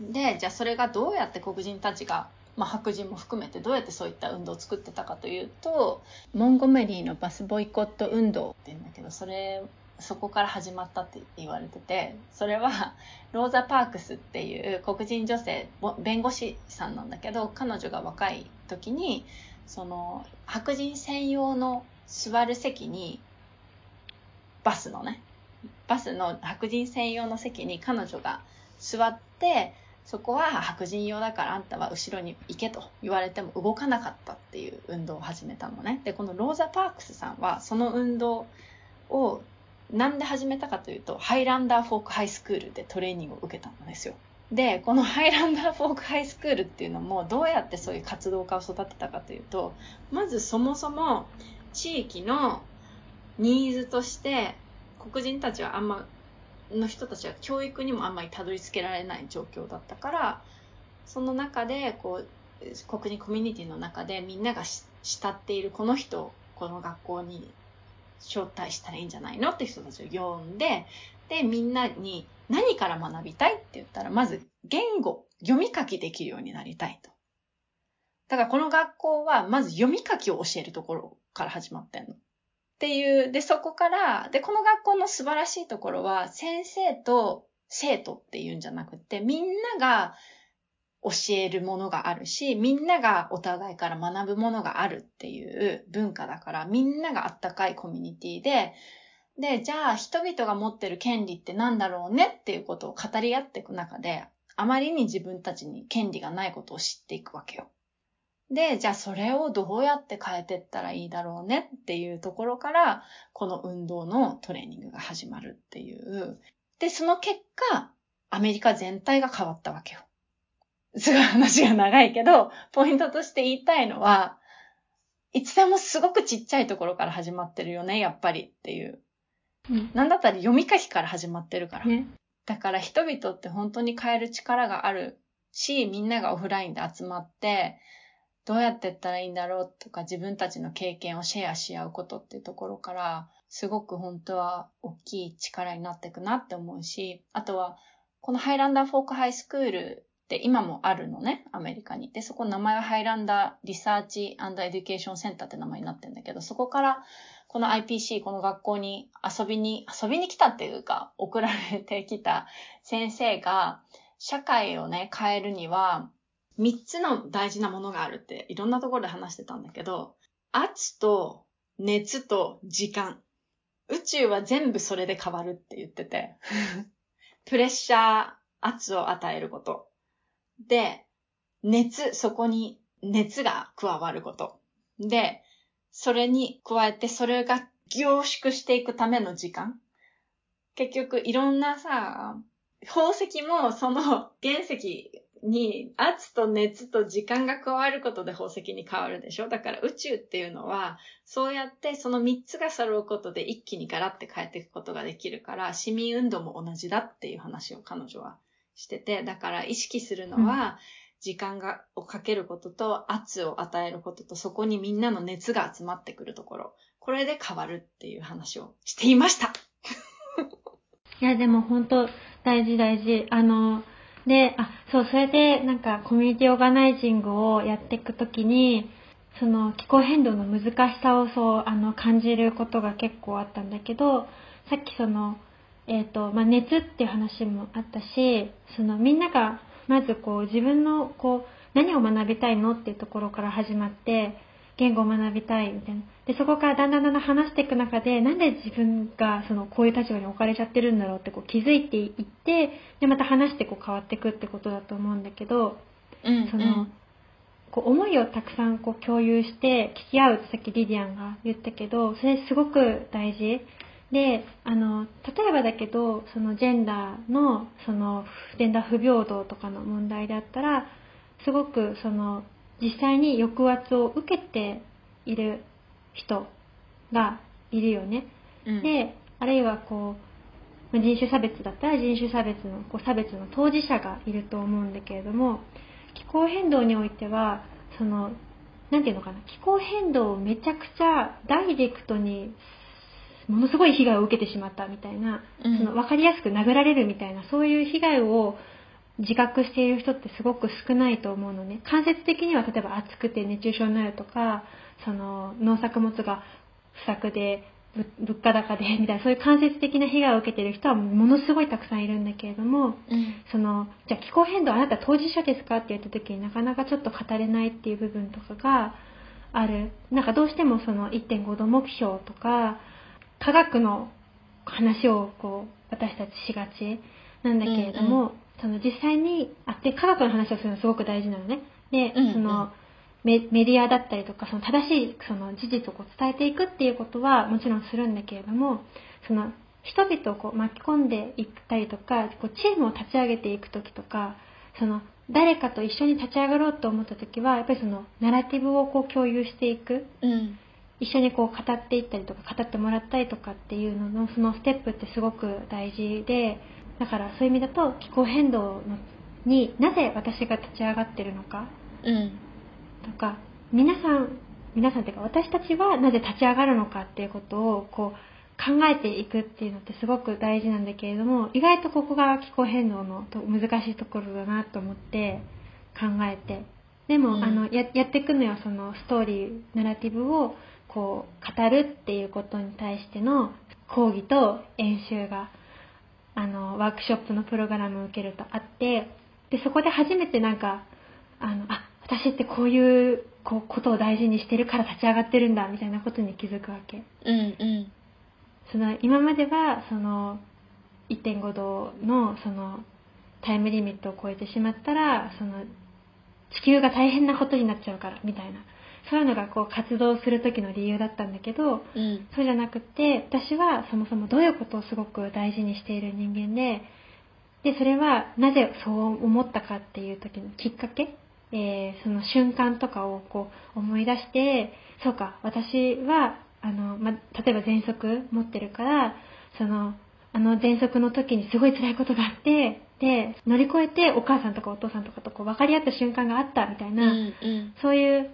で、じゃあそれがどうやって黒人たちが、まあ、白人も含めてどうやってそういった運動を作ってたかというと、モンゴメリーのバスボイコット運動って言うんだけど、それ、そこから始まったって言われてて、それは ローザ・パークスっていう黒人女性、弁護士さんなんだけど、彼女が若い時に、その白人専用の座る席にバスのね、バスの白人専用の席に彼女が座って、そこは白人用だからあんたは後ろに行けと言われても動かなかったっていう運動を始めたのね。で、このローザ・パークスさんはその運動をなんで始めたかというと、ハイランダーフォークハイスクールでトレーニングを受けたんですよ。で、このハイランダーフォークハイスクールっていうのもどうやってそういう活動家を育てたかというと、まずそもそも地域のニーズとして黒人たちはあんま、の人たちは教育にもあんまりたどり着けられない状況だったから、その中で、こう、黒人コミュニティの中でみんなが慕っているこの人をこの学校に招待したらいいんじゃないのって人たちを呼んで、で、みんなに何から学びたいって言ったら、まず言語、読み書きできるようになりたいと。だからこの学校はまず読み書きを教えるところから始まってんの。っていう、で、そこから、で、この学校の素晴らしいところは、先生と生徒っていうんじゃなくて、みんなが教えるものがあるし、みんながお互いから学ぶものがあるっていう文化だから、みんながあったかいコミュニティで、で、じゃあ人々が持ってる権利って何だろうねっていうことを語り合っていく中で、あまりに自分たちに権利がないことを知っていくわけよ。で、じゃあそれをどうやって変えていったらいいだろうねっていうところから、この運動のトレーニングが始まるっていう。で、その結果、アメリカ全体が変わったわけよ。すごい話が長いけど、ポイントとして言いたいのは、いつでもすごくちっちゃいところから始まってるよね、やっぱりっていう。うん、なんだったら読み書きから始まってるから。ね、だから人々って本当に変える力があるし、みんながオフラインで集まって、どうやってったらいいんだろうとか自分たちの経験をシェアし合うことっていうところから、すごく本当は大きい力になっていくなって思うし、あとは、このハイランダーフォークハイスクールって今もあるのね、アメリカに。で、そこ名前はハイランダーリサーチエデュケーションセンターって名前になってるんだけど、そこからこの IPC、この学校に遊びに、遊びに来たっていうか、送られてきた 先生が、社会をね、変えるには、三つの大事なものがあるっていろんなところで話してたんだけど、圧と熱と時間。宇宙は全部それで変わるって言ってて、プレッシャー、圧を与えること。で、熱、そこに熱が加わること。で、それに加えてそれが凝縮していくための時間。結局いろんなさ、宝石もその原石に圧と熱と時間が加わることで宝石に変わるでしょだから宇宙っていうのは、そうやってその3つが揃うことで一気にガラって変えていくことができるから、市民運動も同じだっていう話を彼女はしてて、だから意識するのは、時間が、をかけることと圧を与えることと、そこにみんなの熱が集まってくるところ。これで変わるっていう話をしていました。いや、でも本当大事大事。あの、で、あ、そう、それでなんかコミュニティオーガナイジングをやっていくときに、その気候変動の難しさをそう、あの、感じることが結構あったんだけど、さっきその、えっ、と、まあ、熱っていう話もあったし、そのみんながまずこう自分のこう何を学びたいのっていうところから始まって、言語を学びたいみたいな。で、そこからだんだんだんだん話していく中で、なんで自分がそのこういう立場に置かれちゃってるんだろうってこう気づいていって、で、また話してこう変わっていくってことだと思うんだけど、うんその、こう思いをたくさんこう共有して聞き合うってさっきリディアンが言ったけど、それすごく大事。で、あの、例えばだけど、そのジェンダーの、その、ジェンダー不平等とかの問題であったら、すごくその、実際に抑圧を受けている人がいるよね。うん、で、あるいはこう、まあ人種差別だったら人種差別の、こう差別の当事者がいると思うんだけれども、気候変動においては、その、なんていうのかな、気候変動をめちゃくちゃダイレクトに、ものすごい被害を受けてしまったみたいな、うん。その分かりやすく殴られるみたいな、そういう被害を自覚している人ってすごく少ないと思うのね。間接的には例えば暑くて熱中症になるとか、その農作物が不作でぶ物価高でみたいなそういう間接的な被害を受けている人はものすごいたくさんいるんだけれども、うん。そのじゃあ気候変動あなた当事者ですかって言った時になかなかちょっと語れないっていう部分とかがある。なんかどうしてもその1.5度目標とか科学の話をこう私たちしがちなんだけれども、うんその実際にあで科学の話をするのはすごく大事なのね。で、うんうん。そのメメディアだったりとかその正しいその事実をこう伝えていくっていうことはもちろんするんだけれどもその人々をこう巻き込んでいったりとかこうチームを立ち上げていく時とかその誰かと一緒に立ち上がろうと思った時はやっぱりそのナラティブをこう共有していく。うん一緒にこう語っていったりとか語ってもらったりとかっていうののそのステップってすごく大事でだからそういう意味だと気候変動のになぜ私が立ち上がってるのか。うん。とか皆さん皆さんっていうか私たちはなぜ立ち上がるのかっていうことをこう考えていくっていうのってすごく大事なんだけれども意外とここが気候変動のと難しいところだなと思って考えてでも、うん。あのややっていくのはそのストーリーナラティブをこう語るっていうことに対しての講義と演習があのワークショップのプログラムを受けるとあってでそこで初めてなんかあのあ私ってこういうこうことを大事にしてるから立ち上がってるんだみたいなことに気づくわけ。うんうん。その今まではその1.5度のそのタイムリミットを超えてしまったらその地球が大変なことになっちゃうからみたいなそういうのがこう活動する時の理由だったんだけどうん。そうじゃなくて私はそもそもどういうことをすごく大事にしている人間ででそれはなぜそう思ったかっていう時のきっかけ、えーその瞬間とかをこう思い出してそうか私はあの、ま、例えば喘息持ってるからそのあの喘息の時にすごい辛いことがあってで乗り越えてお母さんとかお父さんとかとこう分かり合った瞬間があったみたいな、うんうん。そういう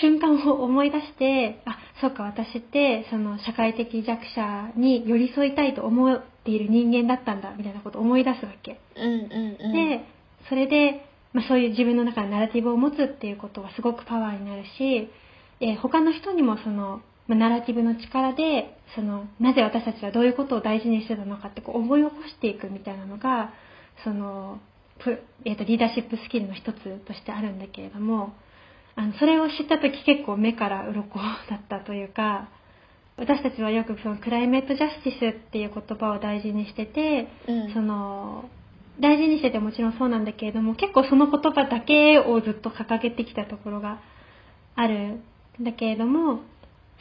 瞬間を思い出して、あ、そうか、私って、その社会的弱者に寄り添いたいと思っている人間だったんだ、みたいなことを思い出すわけ。うんうんうんで、それで、まあ、そういう自分の中でナラティブを持つっていうことはすごくパワーになるし、えー他の人にもその、まあ、ナラティブの力で、その、なぜ私たちはどういうことを大事にしてたのかってこう思い起こしていくみたいなのが、その、プえーとリーダーシップスキルの一つとしてあるんだけれども、あのそれを知った時結構目から鱗だったというか私たちはよくそのクライメートジャスティスっていう言葉を大事にしてて、うん。その大事にしててもちろんそうなんだけれども結構その言葉だけをずっと掲げてきたところがあるんだけれども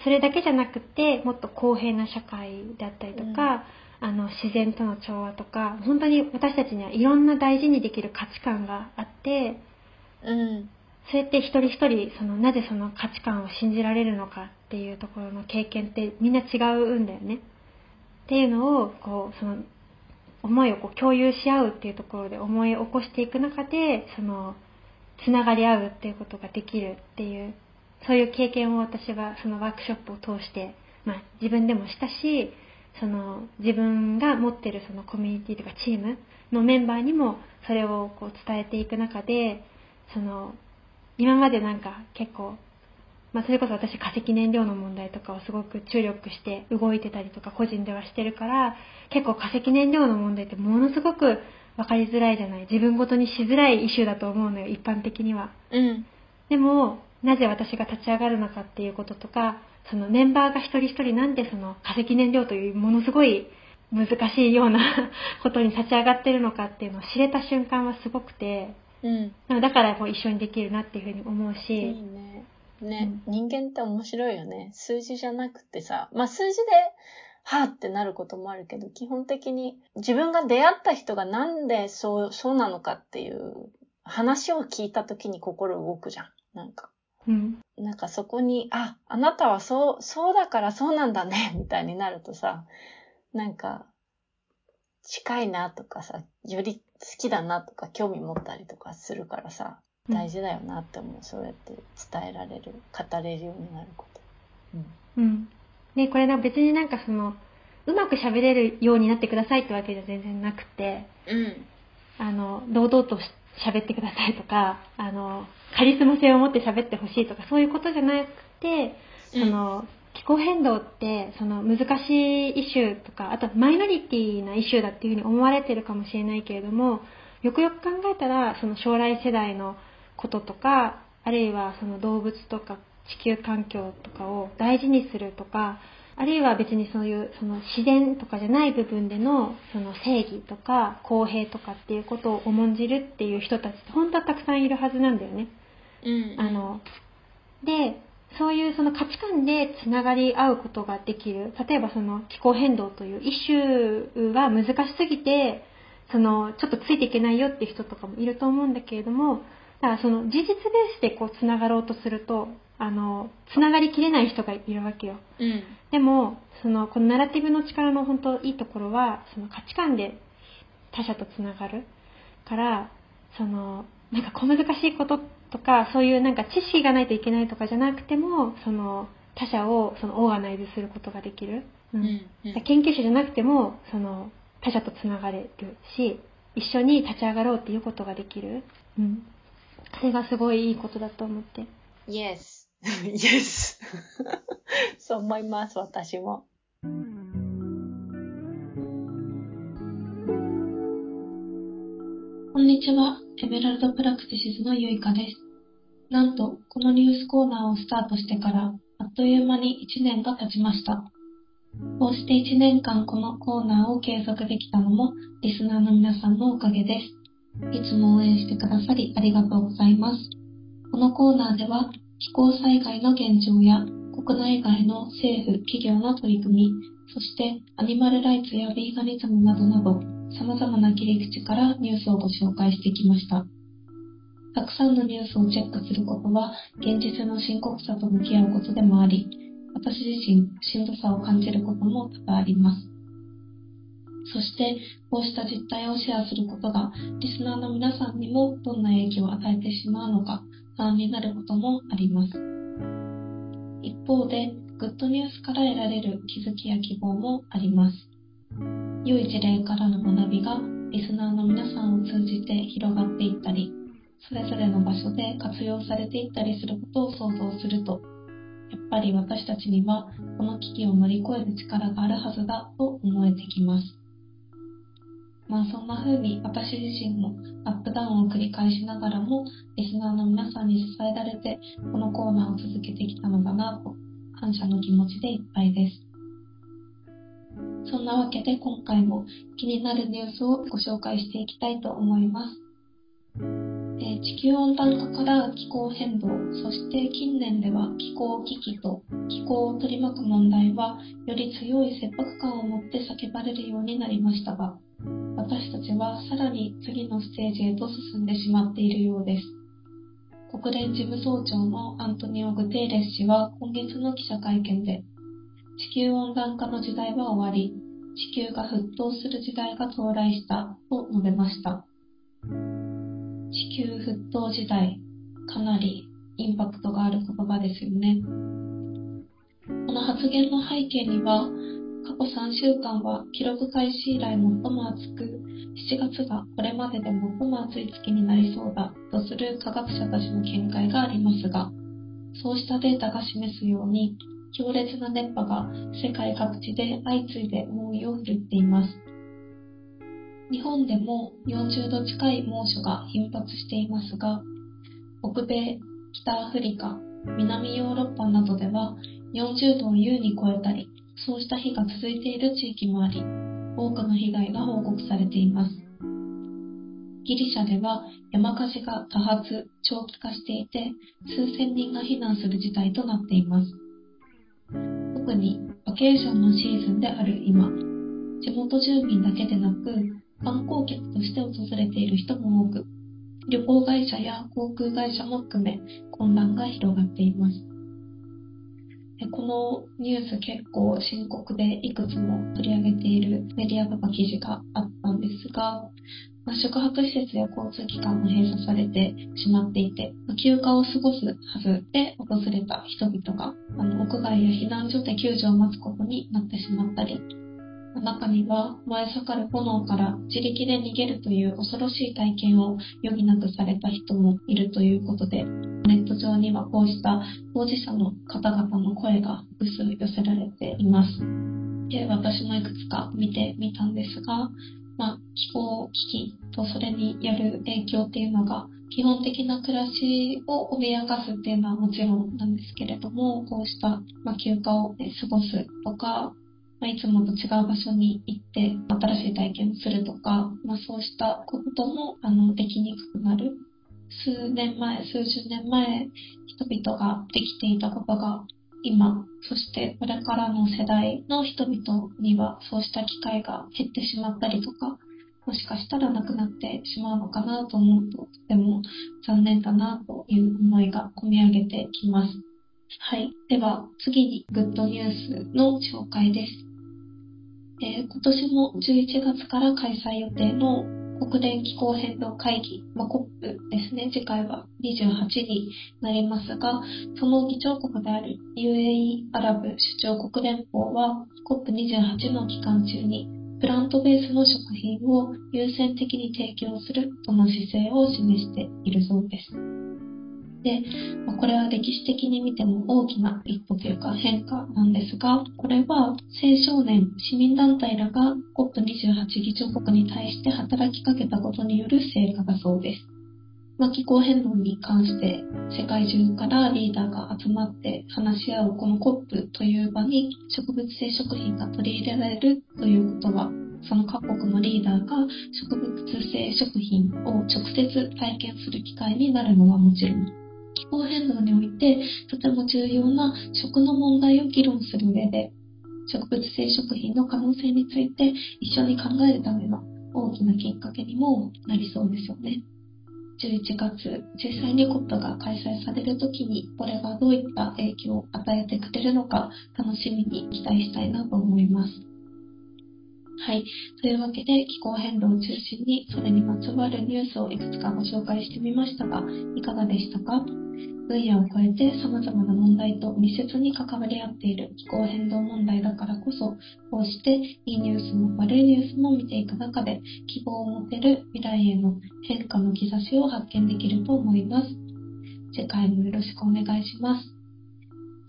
それだけじゃなくてもっと公平な社会だったりとか、あの自然との調和とか本当に私たちにはいろんな大事にできる価値観があってうんそうやって一人一人そのなぜその価値観を信じられるのかっていうところの経験ってみんな違うんだよね。っていうのをこうその思いをこう共有し合うっていうところで思い起こしていく中でそのつながり合うっていうことができるっていうそういう経験を私はそのワークショップを通して、まあ、自分でもしたしその自分が持ってるそのコミュニティとかチームのメンバーにもそれをこう伝えていく中でその今までなんか結構まあ、それこそ私化石燃料の問題とかをすごく注力して動いてたりとか個人ではしてるから結構化石燃料の問題ってものすごく分かりづらいじゃない自分ごとにしづらいイシューだと思うのよ一般的にはうん。でもなぜ私が立ち上がるのかっていうこととかそのメンバーが一人一人なんでその化石燃料というものすごい難しいような ことに立ち上がってるのかっていうのを知れた瞬間はすごくてうん。だからこう一緒にできるなっていうふうに思ういいし、ね。ね、人間って面白いよね。数字じゃなくてさ、まあ数字で、はぁってなることもあるけど、基本的に自分が出会った人がなんでそう、そうなのかっていう話を聞いた時に心動くじゃん。なんか。うん、なんかそこに、あ、あなたはそう、そうだからそうなんだね、みたいになるとさ、なんか、近いなとかさ、より好きだなとか興味持ったりとかするからさ、大事だよなって思う。そうやって伝えられる、語れるようになること。うん。うん。で、これが別になんかその、うまく喋れるようになってくださいってわけじゃ全然なくて、うん。あの、堂々とし喋ってくださいとか、あの、カリスマ性を持って喋ってほしいとか、そういうことじゃなくて、その、気候変動って、その難しいイシューとか、あとマイノリティなイシューだっていうふうに思われてるかもしれないけれども、よくよく考えたら、その将来世代のこととか、あるいはその動物とか地球環境とかを大事にするとか、あるいは別にそういうその自然とかじゃない部分でのその正義とか公平とかっていうことを重んじるっていう人たちって本当はたくさんいるはずなんだよね。うん。あの、で、そういうその価値観でつながり合うことができる。例えばその気候変動というイシューは難しすぎて、そのちょっとついていけないよっていう人とかもいると思うんだけれども、だからその事実ベースでこうつながろうとすると、あの、つながりきれない人がいるわけよ。うん。でも、その、このナラティブの力の本当いいところは、その価値観で他者とつながるから、その、なんか小難しいこととか、そういうなんか知識がないといけないとかじゃなくても、その、他者をそのオーガナイズすることができる。ううん。うん。研究者じゃなくても、その、他者とつながれるし、一緒に立ち上がろうっていうことができる。うん。それがすごいいいことだと思って。Yes. yes. そう思います、私も。こんにちは。エメラルドプラクティシズのゆいかです。なんと、このニュースコーナーをスタートしてから、あっという間に1年が経ちました。こうして1年間このコーナーを継続できたのも、リスナーの皆さんのおかげです。いつも応援してくださりありがとうございます。このコーナーでは、気候災害の現状や、国内外の政府、企業の取り組み、そしてアニマルライツやビーガニズムなどなど、様々な切り口からニュースをご紹介してきました。たくさんのニュースをチェックすることは、現実の深刻さと向き合うことでもあり、私自身、しんどさを感じることも多々あります。そして、こうした実態をシェアすることが、リスナーの皆さんにもどんな影響を与えてしまうのか、不安になることもあります。一方で、グッドニュースから得られる気づきや希望もあります。良い事例からの学びがリスナーの皆さんを通じて広がっていったり、それぞれの場所で活用されていったりすることを想像すると、やっぱり私たちにはこの危機を乗り越える力があるはずだと思えてきます。まあそんな風に私自身もアップダウンを繰り返しながらもリスナーの皆さんに支えられてこのコーナーを続けてきたのだなと感謝の気持ちでいっぱいです。そんなわけで今回も気になるニュースをご紹介していきたいと思います。え地球温暖化から気候変動、そして近年では気候危機と気候を取り巻く問題はより強い切迫感を持って叫ばれるようになりましたが、私たちはさらに次のステージへと進んでしまっているようです。国連事務総長のアントニオ・グテーレス氏は今月の記者会見で、地球温暖化の時代は終わり、地球が沸騰する時代が到来したと述べました。地球沸騰時代、かなりインパクトがある言葉ですよね。この発言の背景には、過去3週間は記録開始以来最も暑く、7月がこれまでで最も暑い月になりそうだとする科学者たちの見解がありますが、そうしたデータが示すように、強烈な熱波が世界各地で相次いで猛威を振るっています。日本でも40度近い猛暑が頻発していますが、北米、北アフリカ、南ヨーロッパなどでは40度を優に超えたり、そうした日が続いている地域もあり、多くの被害が報告されています。ギリシャでは山火事が多発、長期化していて、数千人が避難する事態となっています。特にバケーションのシーズンである今、地元住民だけでなく、観光客として訪れている人も多く、旅行会社や航空会社も含め混乱が広がっています。このニュース結構深刻でいくつも取り上げているメディアとか記事があったんですが、ま、宿泊施設や交通機関も閉鎖されてしまっていて、ま、休暇を過ごすはずで訪れた人々があの屋外や避難所で救助を待つことになってしまったり、中には燃え盛る炎から自力で逃げるという恐ろしい体験を余儀なくされた人もいるということで、ネット上にはこうした当事者の方々の声が複数寄せられています。で私もいくつか見てみたんですが、まあ、気候危機とそれによる影響っていうのが基本的な暮らしを脅かすっていうのはもちろんなんですけれども、こうした、ま休暇を過ごすとか、まあ、いつもと違う場所に行って新しい体験をするとか、まあ、そうしたこともあのできにくくなる。数年前、数十年前、人々ができていたことが今、そしてこれからの世代の人々にはそうした機会が減ってしまったりとか、もしかしたらなくなってしまうのかなと思うと、とても残念だなという思いが込み上げてきます。はい。では、次にグッドニュースの紹介です。えー、今年も11月から開催予定の国連気候変動会議、まあ、COP ですね、次回は28になりますが、その議長国である UAE アラブ首長国連邦は COP28 の期間中にプラントベースの食品を優先的に提供するとの姿勢を示しているそうです。で、まあ、これは歴史的に見ても大きな一歩というか変化なんですが、これは青少年、市民団体らが COP28 議長国に対して働きかけたことによる成果だそうです。まあ、気候変動に関して世界中からリーダーが集まって話し合うこの COP という場に植物性食品が取り入れられるということはその各国のリーダーが植物性食品を直接体験する機会になるのはもちろん気候変動においてとても重要な食の問題を議論する上で植物性食品の可能性について一緒に考えるための大きなきっかけにもなりそうですよね。11月、実際に COP が開催される時にこれがどういった影響を与えてくれるのか楽しみに期待したいなと思います。はい。というわけで、気候変動を中心に、それにまつわるニュースをいくつかご紹介してみましたが、いかがでしたか？分野を超えて様々な問題と密接に関わり合っている気候変動問題だからこそ、こうしていいニュースも悪いニュースも見ていく中で、希望を持てる未来への変化の兆しを発見できると思います。次回もよろしくお願いします。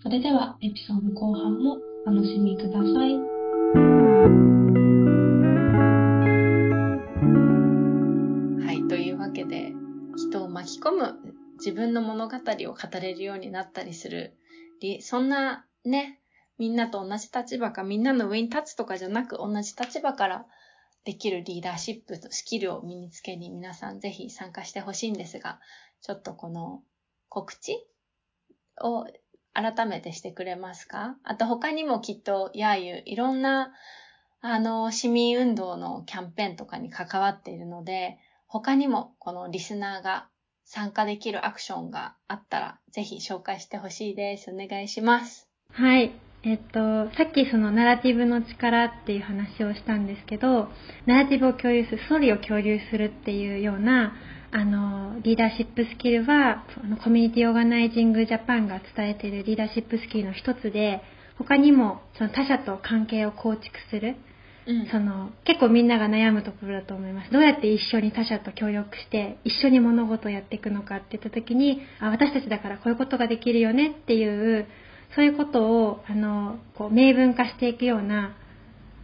それでは、エピソード後半もお楽しみください。込む自分の物語を語れるようになったりする。そんなね、みんなと同じ立場かみんなの上に立つとかじゃなく同じ立場からできるリーダーシップとスキルを身につけに皆さんぜひ参加してほしいんですが、ちょっとこの告知を改めてしてくれますか？あと他にもきっと、やーゆいろんなあの、市民運動のキャンペーンとかに関わっているので、他にもこのリスナーが参加できるアクションがあったら、ぜひ紹介してほしいです。お願いします。はい。えっと、さっきそのナラティブの力っていう話をしたんですけど、ナラティブを共有する、ストーリーを共有するっていうような、あの、リーダーシップスキルは、のコミュニティオーガナイジングジャパンが伝えているリーダーシップスキルの一つで、他にもその他者と関係を構築する、うんその結構みんなが悩むところだと思います。どうやって一緒に他者と協力して一緒に物事をやっていくのかって言った時に、あ私たちだからこういうことができるよねっていう、そういうことをあのこう明文化していくような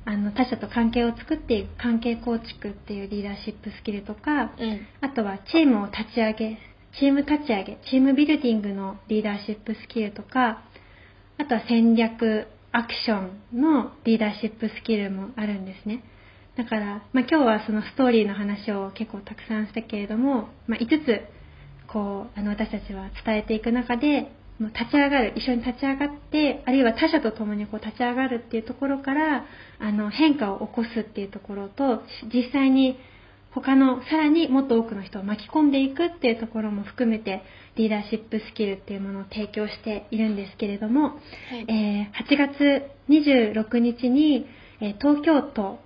あの他者と関係を作っていく関係構築っていうリーダーシップスキルとか、うん。あとはチームを立ち上げ、チーム立ち上げ、チームビルディングのリーダーシップスキルとか、あとは戦略、アクションのリーダーシップスキルもあるんですね。だから、まあ、今日はそのストーリーの話を結構たくさんしたけれども、まあ、5つ、こう、あの私たちは伝えていく中で、もう立ち上がる、一緒に立ち上がって、あるいは他者と共にこう立ち上がるっていうところから、あの変化を起こすっていうところと、実際に他のさらにもっと多くの人を巻き込んでいくっていうところも含めてリーダーシップスキルっていうものを提供しているんですけれども、はい。えー8月26日に、えー東京都、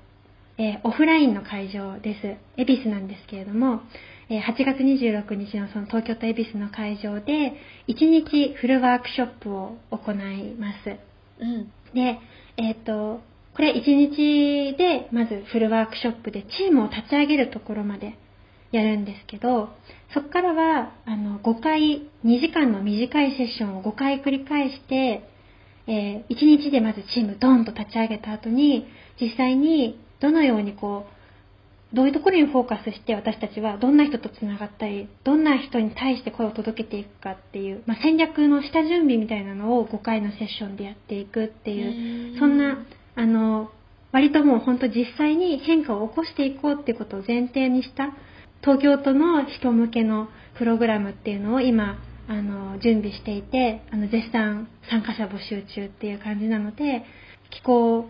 えーオフラインの会場です。恵比寿なんですけれども、えー8月26日のその東京都恵比寿の会場で1日フルワークショップを行います。うん。で、えっ、と、これ1日でまずフルワークショップでチームを立ち上げるところまでやるんですけど、そこからはあの5回、2時間の短いセッションを5回繰り返して、え1日でまずチームドーンと立ち上げた後に、実際にどのようにこう、どういうところにフォーカスして私たちはどんな人とつながったり、どんな人に対して声を届けていくかっていう、まあ、戦略の下準備みたいなのを5回のセッションでやっていくっていう、そんな、あの、割ともう本当実際に変化を起こしていこうっていうことを前提にした東京都の人向けのプログラムっていうのを今、あの、準備していて、あの、絶賛参加者募集中っていう感じなので、気候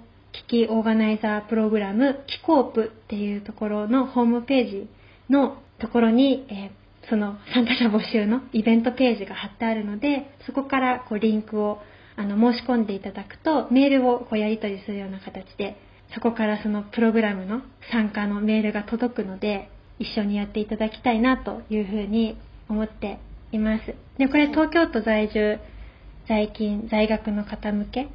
危機オーガナイザープログラム、気コープっていうところのホームページのところに、えーその参加者募集のイベントページが貼ってあるので、そこからこうリンクをあの申し込んでいただくと、メールをこうやり取りするような形で、そこからそのプログラムの参加のメールが届くので、一緒にやっていただきたいなというふうに思っています。で、これ東京都在住、在勤、在学の方向け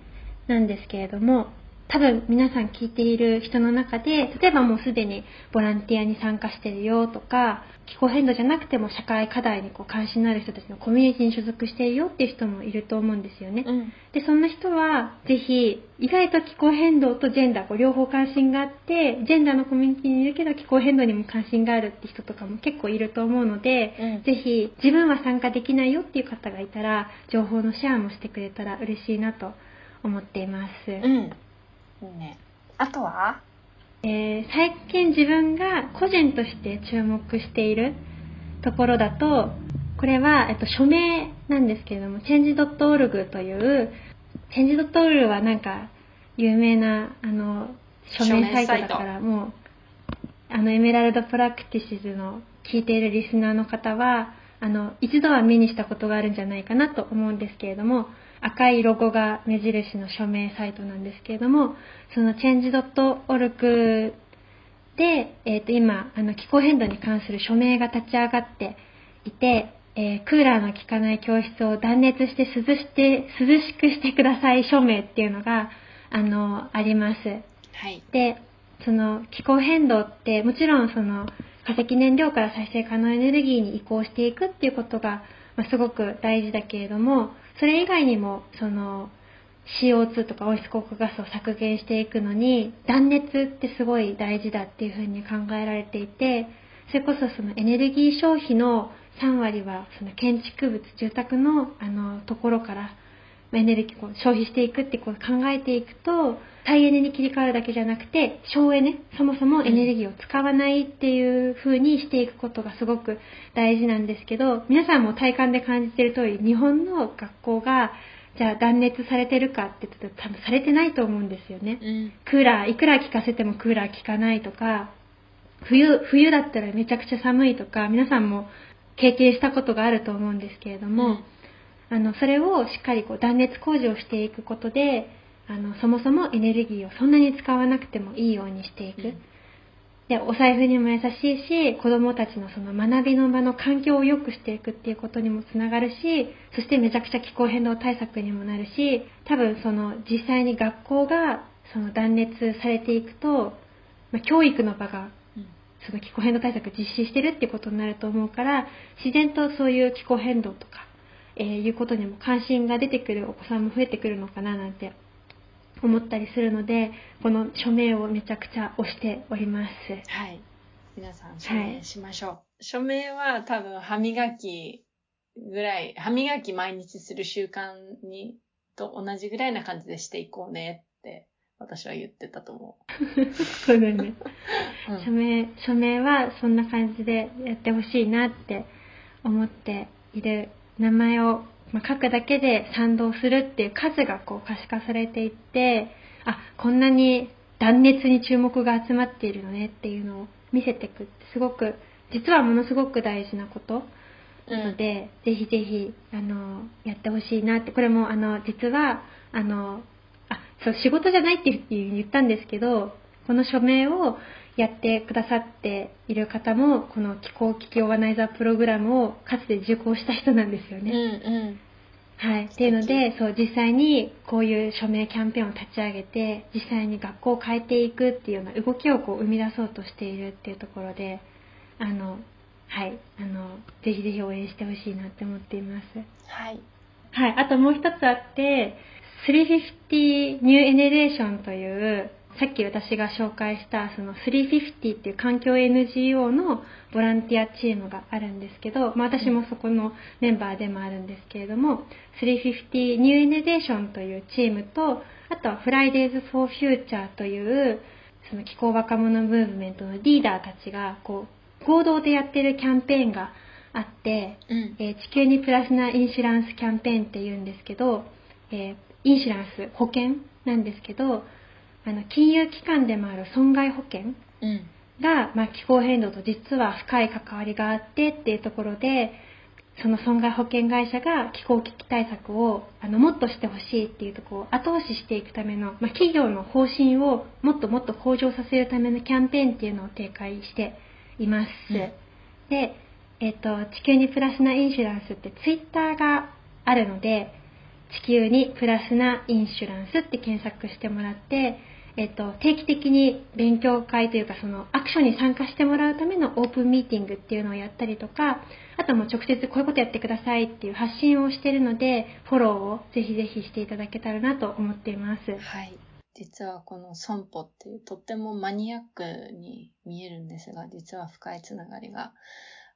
なんですけれども、多分皆さん聞いている人の中で、例えばもうすでにボランティアに参加してるよとか、気候変動じゃなくても社会課題にこう関心のある人たちのコミュニティに所属しているよっていう人もいると思うんですよね。うん。で、そんな人は、ぜひ、意外と気候変動とジェンダー、こう両方関心があって、ジェンダーのコミュニティにいるけど気候変動にも関心があるって人とかも結構いると思うので、うんぜひ、自分は参加できないよっていう方がいたら、情報のシェアもしてくれたら嬉しいなと思っています。うん。ね。あとは？えー最近自分が個人として注目しているところだと、これは、えっと、署名なんですけれども、change.org という、change.org はなんか、有名な、あの、署名サイトだから、もう、あの、エメラルドプラクティシズの聞いているリスナーの方は、あの、一度は目にしたことがあるんじゃないかなと思うんですけれども、赤いロゴが目印の署名サイトなんですけれども、その change.org で、えっ、と、今、あの、気候変動に関する署名が立ち上がっていて、えークーラーの効かない教室を断熱して涼して、涼しくしてください署名っていうのが、あの、あります。はい。で、その気候変動ってもちろんその化石燃料から再生可能エネルギーに移行していくっていうことが、まあ、すごく大事だけれども、それ以外にもその CO2 とか温室効果ガスを削減していくのに断熱ってすごい大事だっていうふうに考えられていて、それこそそのエネルギー消費の3割はその建築物、住宅のあのところからエネルギーを消費していくってこう考えていくと、再エネに切り替わるだけじゃなくて、省エネ、そもそもエネルギーを使わないっていう風にしていくことがすごく大事なんですけど、皆さんも体感で感じている通り、日本の学校が、じゃあ断熱されてるかって言ったら多分されてないと思うんですよね。うん。クーラー、いくら効かせてもクーラー効かないとか、冬、冬だったらめちゃくちゃ寒いとか、皆さんも経験したことがあると思うんですけれども、あの、それをしっかりこう断熱工事をしていくことで、あの、そもそもエネルギーをそんなに使わなくてもいいようにしていく。うんで、お財布にも優しいし、子供たちのその学びの場の環境を良くしていくっていうことにもつながるし、そしてめちゃくちゃ気候変動対策にもなるし、多分その実際に学校がその断熱されていくと、まあ、教育の場がその気候変動対策実施してるっていうことになると思うから自然とそういう気候変動とか、えーいうことにも関心が出てくるお子さんも増えてくるのかななんて思ったりするのでこの署名をめちゃくちゃ推しております。はい。皆さん署名しましょう。署名は多分歯磨きぐらい、歯磨き毎日する習慣にと同じぐらいな感じでしていこうねって私は言ってたと思 そうだよね。う。署名、署名はそんな感じでやってほしいなって思っている名前を、まあ書くだけで賛同するっていう数がこう可視化されていって、あ、こんなに断熱に注目が集まっているのねっていうのを見せていくってすごく、実はものすごく大事なことうん。なので、ぜひぜひ、あの、やってほしいなって、これも、あの、実は、あの、あ、そう、仕事じゃないって言ったんですけど、この署名をやってくださっている方も、この気候危機オーガナイザープログラムをかつて受講した人なんですようんね。うん。はい。っていうので、そう、実際にこういう署名キャンペーンを立ち上げて、実際に学校を変えていくっていうような動きをこう生み出そうとしているっていうところで、あの、はい。あの、ぜひぜひ応援してほしいなって思っています。はい。はい。あともう一つあって、350 New Generation という、さっき私が紹介した、その350っていう環境 NGO のボランティアチームがあるんですけど、まあ私もそこのメンバーでもあるんですけれども、350 New Generation というチームと、あとは Fridays for Future という、その気候若者ムーブメントのリーダーたちが、こう、合同でやってるキャンペーンがあって、うん。えー地球にプラスなインシュランスキャンペーンって言うんですけど、えーインシュランス保険なんですけどあの金融機関でもある損害保険うん。が、まあ、気候変動と実は深い関わりがあってっていうところでその損害保険会社が気候危機対策をあのもっとしてほしいっていうところを後押ししていくための、まあ、企業の方針をもっともっと向上させるためのキャンペーンっていうのを展開しています。うんで、えっと地球にプラスなインシュランスってツイッターがあるので地球にプラスなインシュランスって検索してもらって、えっと、定期的に勉強会というかそのアクションに参加してもらうためのオープンミーティングっていうのをやったりとかあともう直接こういうことやってくださいっていう発信をしているのでフォローをぜひぜひしていただけたらなと思っていますはい。実はこの損保っていうとってもマニアックに見えるんですが、実は深いつながりが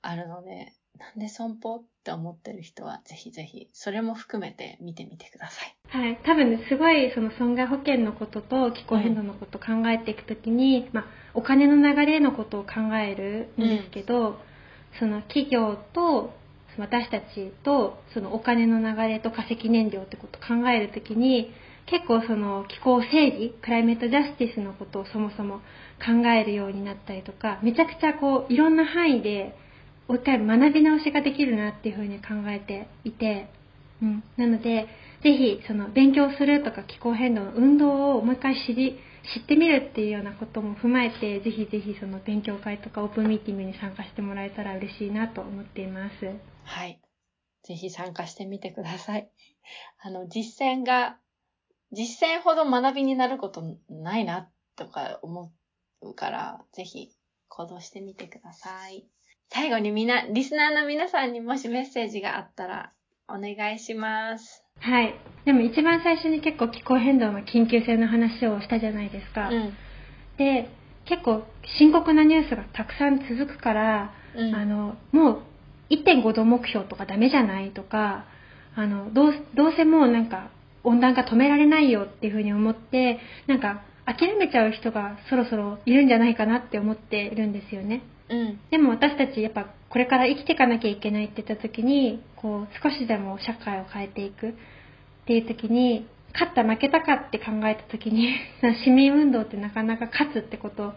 あるので、なんで損保って思ってる人はぜひぜひ、それも含めて見てみてください。はい、多分ねすごいその損害保険のことと気候変動のことを考えていくときに、まあ、お金の流れのことを考えるんですけど、その企業と私たちとそのお金の流れと化石燃料ってことを考えるときに結構その気候正義クライメートジャスティスのことをそもそも考えるようになったりとかめちゃくちゃこういろんな範囲でもう一回学び直しができるなっていうふうに考えていて、うん、なのでぜひその勉強するとか気候変動の運動をもう一回知り知ってみるっていうようなことも踏まえてぜひぜひその勉強会とかオープンミーティングに参加してもらえたら嬉しいなと思っています。はい。ぜひ参加してみてください。あの、実践が、実践ほど学びになることないな、とか思うから、ぜひ行動してみてください。最後にみな、リスナーの皆さんにもしメッセージがあったら、お願いします。はい。でも一番最初に結構気候変動の緊急性の話をしたじゃないですか。うん。で、結構深刻なニュースがたくさん続くから、うん。あの、もう1.5度目標とかダメじゃないとか、あの、どう、どうせもうなんか温暖化止められないよっていうふうに思って、なんか諦めちゃう人がそろそろいるんじゃないかなって思っているんですよね。うん。でも私たちやっぱこれから生きていかなきゃいけないって言った時に、こう少しでも社会を変えていくっていう時に、勝った負けたかって考えた時に、市民運動ってなかなか勝つってこと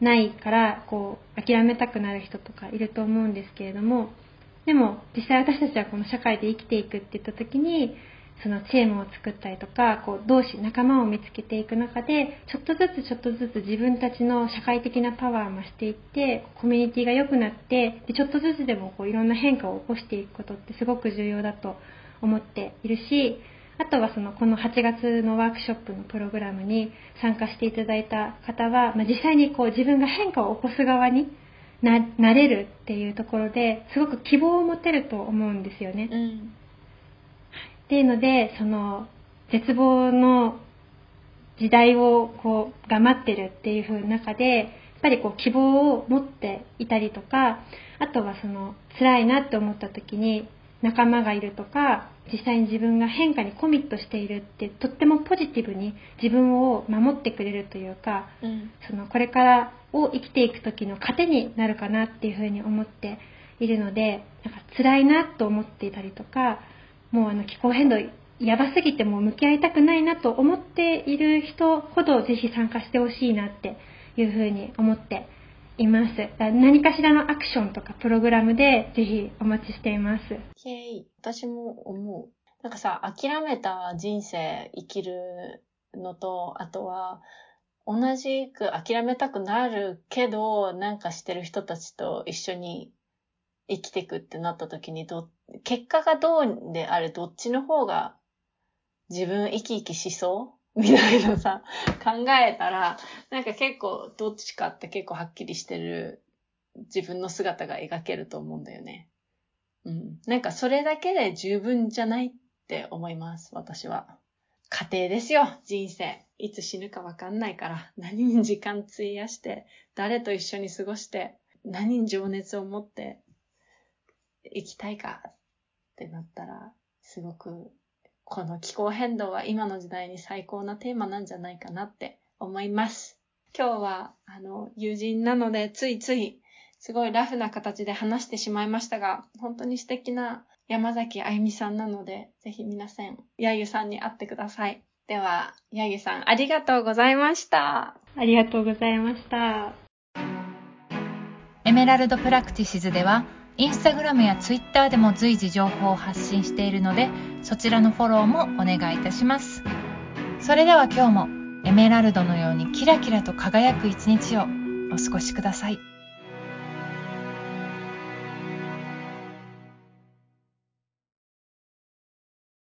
ないから、こう諦めたくなる人とかいると思うんですけれども、でも実際私たちはこの社会で生きていくって言った時に、そのチームを作ったりとか、こう同志、仲間を見つけていく中で、ちょっとずつちょっとずつ自分たちの社会的なパワーを増していって、コミュニティが良くなって、でちょっとずつでもこういろんな変化を起こしていくことってすごく重要だと思っているし、あとはそのこの8月のワークショップのプログラムに参加していただいた方は、まあ、実際にこう自分が変化を起こす側にななれるっていうところですごく希望を持てると思うんですよね。うん。っていうのでその絶望の時代をこうが待ってるっていう風な中でやっぱりこう希望を持っていたりとかあとはその辛いなって思った時に仲間がいるとか実際に自分が変化にコミットしているってとってもポジティブに自分を守ってくれるというかうん。そのこれからを生きていく時の糧になるかなっていうふうに思っているのでなんか辛いなと思っていたりとかもうあの気候変動やばすぎてもう向き合いたくないなと思っている人ほどぜひ参加してほしいなっていうふうに思っています何かしらのアクションとかプログラムでぜひお待ちしています。私も思う。なんかさ、諦めた人生生きるのと、あとは、同じく諦めたくなるけど、なんかしてる人たちと一緒に生きていくってなった時にど、結果がどうであれ、どっちの方が自分生き生きしそう？みたいなさ、考えたら、なんか結構どっちかって結構はっきりしてる自分の姿が描けると思うんだよね。うん。なんかそれだけで十分じゃないって思います、私は。家庭ですよ、人生。いつ死ぬかわかんないから、何に時間費やして、誰と一緒に過ごして、何に情熱を持って生きたいかってなったら、すごく、この気候変動は今の時代に最高なテーマなんじゃないかなって思います。今日は、あの、友人なので、ついつい、すごいラフな形で話してしまいましたが、本当に素敵な山崎あゆみさんなので、ぜひ皆さん、やゆさんに会ってください。では、やゆさん、ありがとうございました。ありがとうございましたエメラルドプラクティシズではインスタグラムやツイッターでも随時情報を発信しているのでそちらのフォローもお願いいたします。それでは今日もエメラルドのようにキラキラと輝く一日をお過ごしください。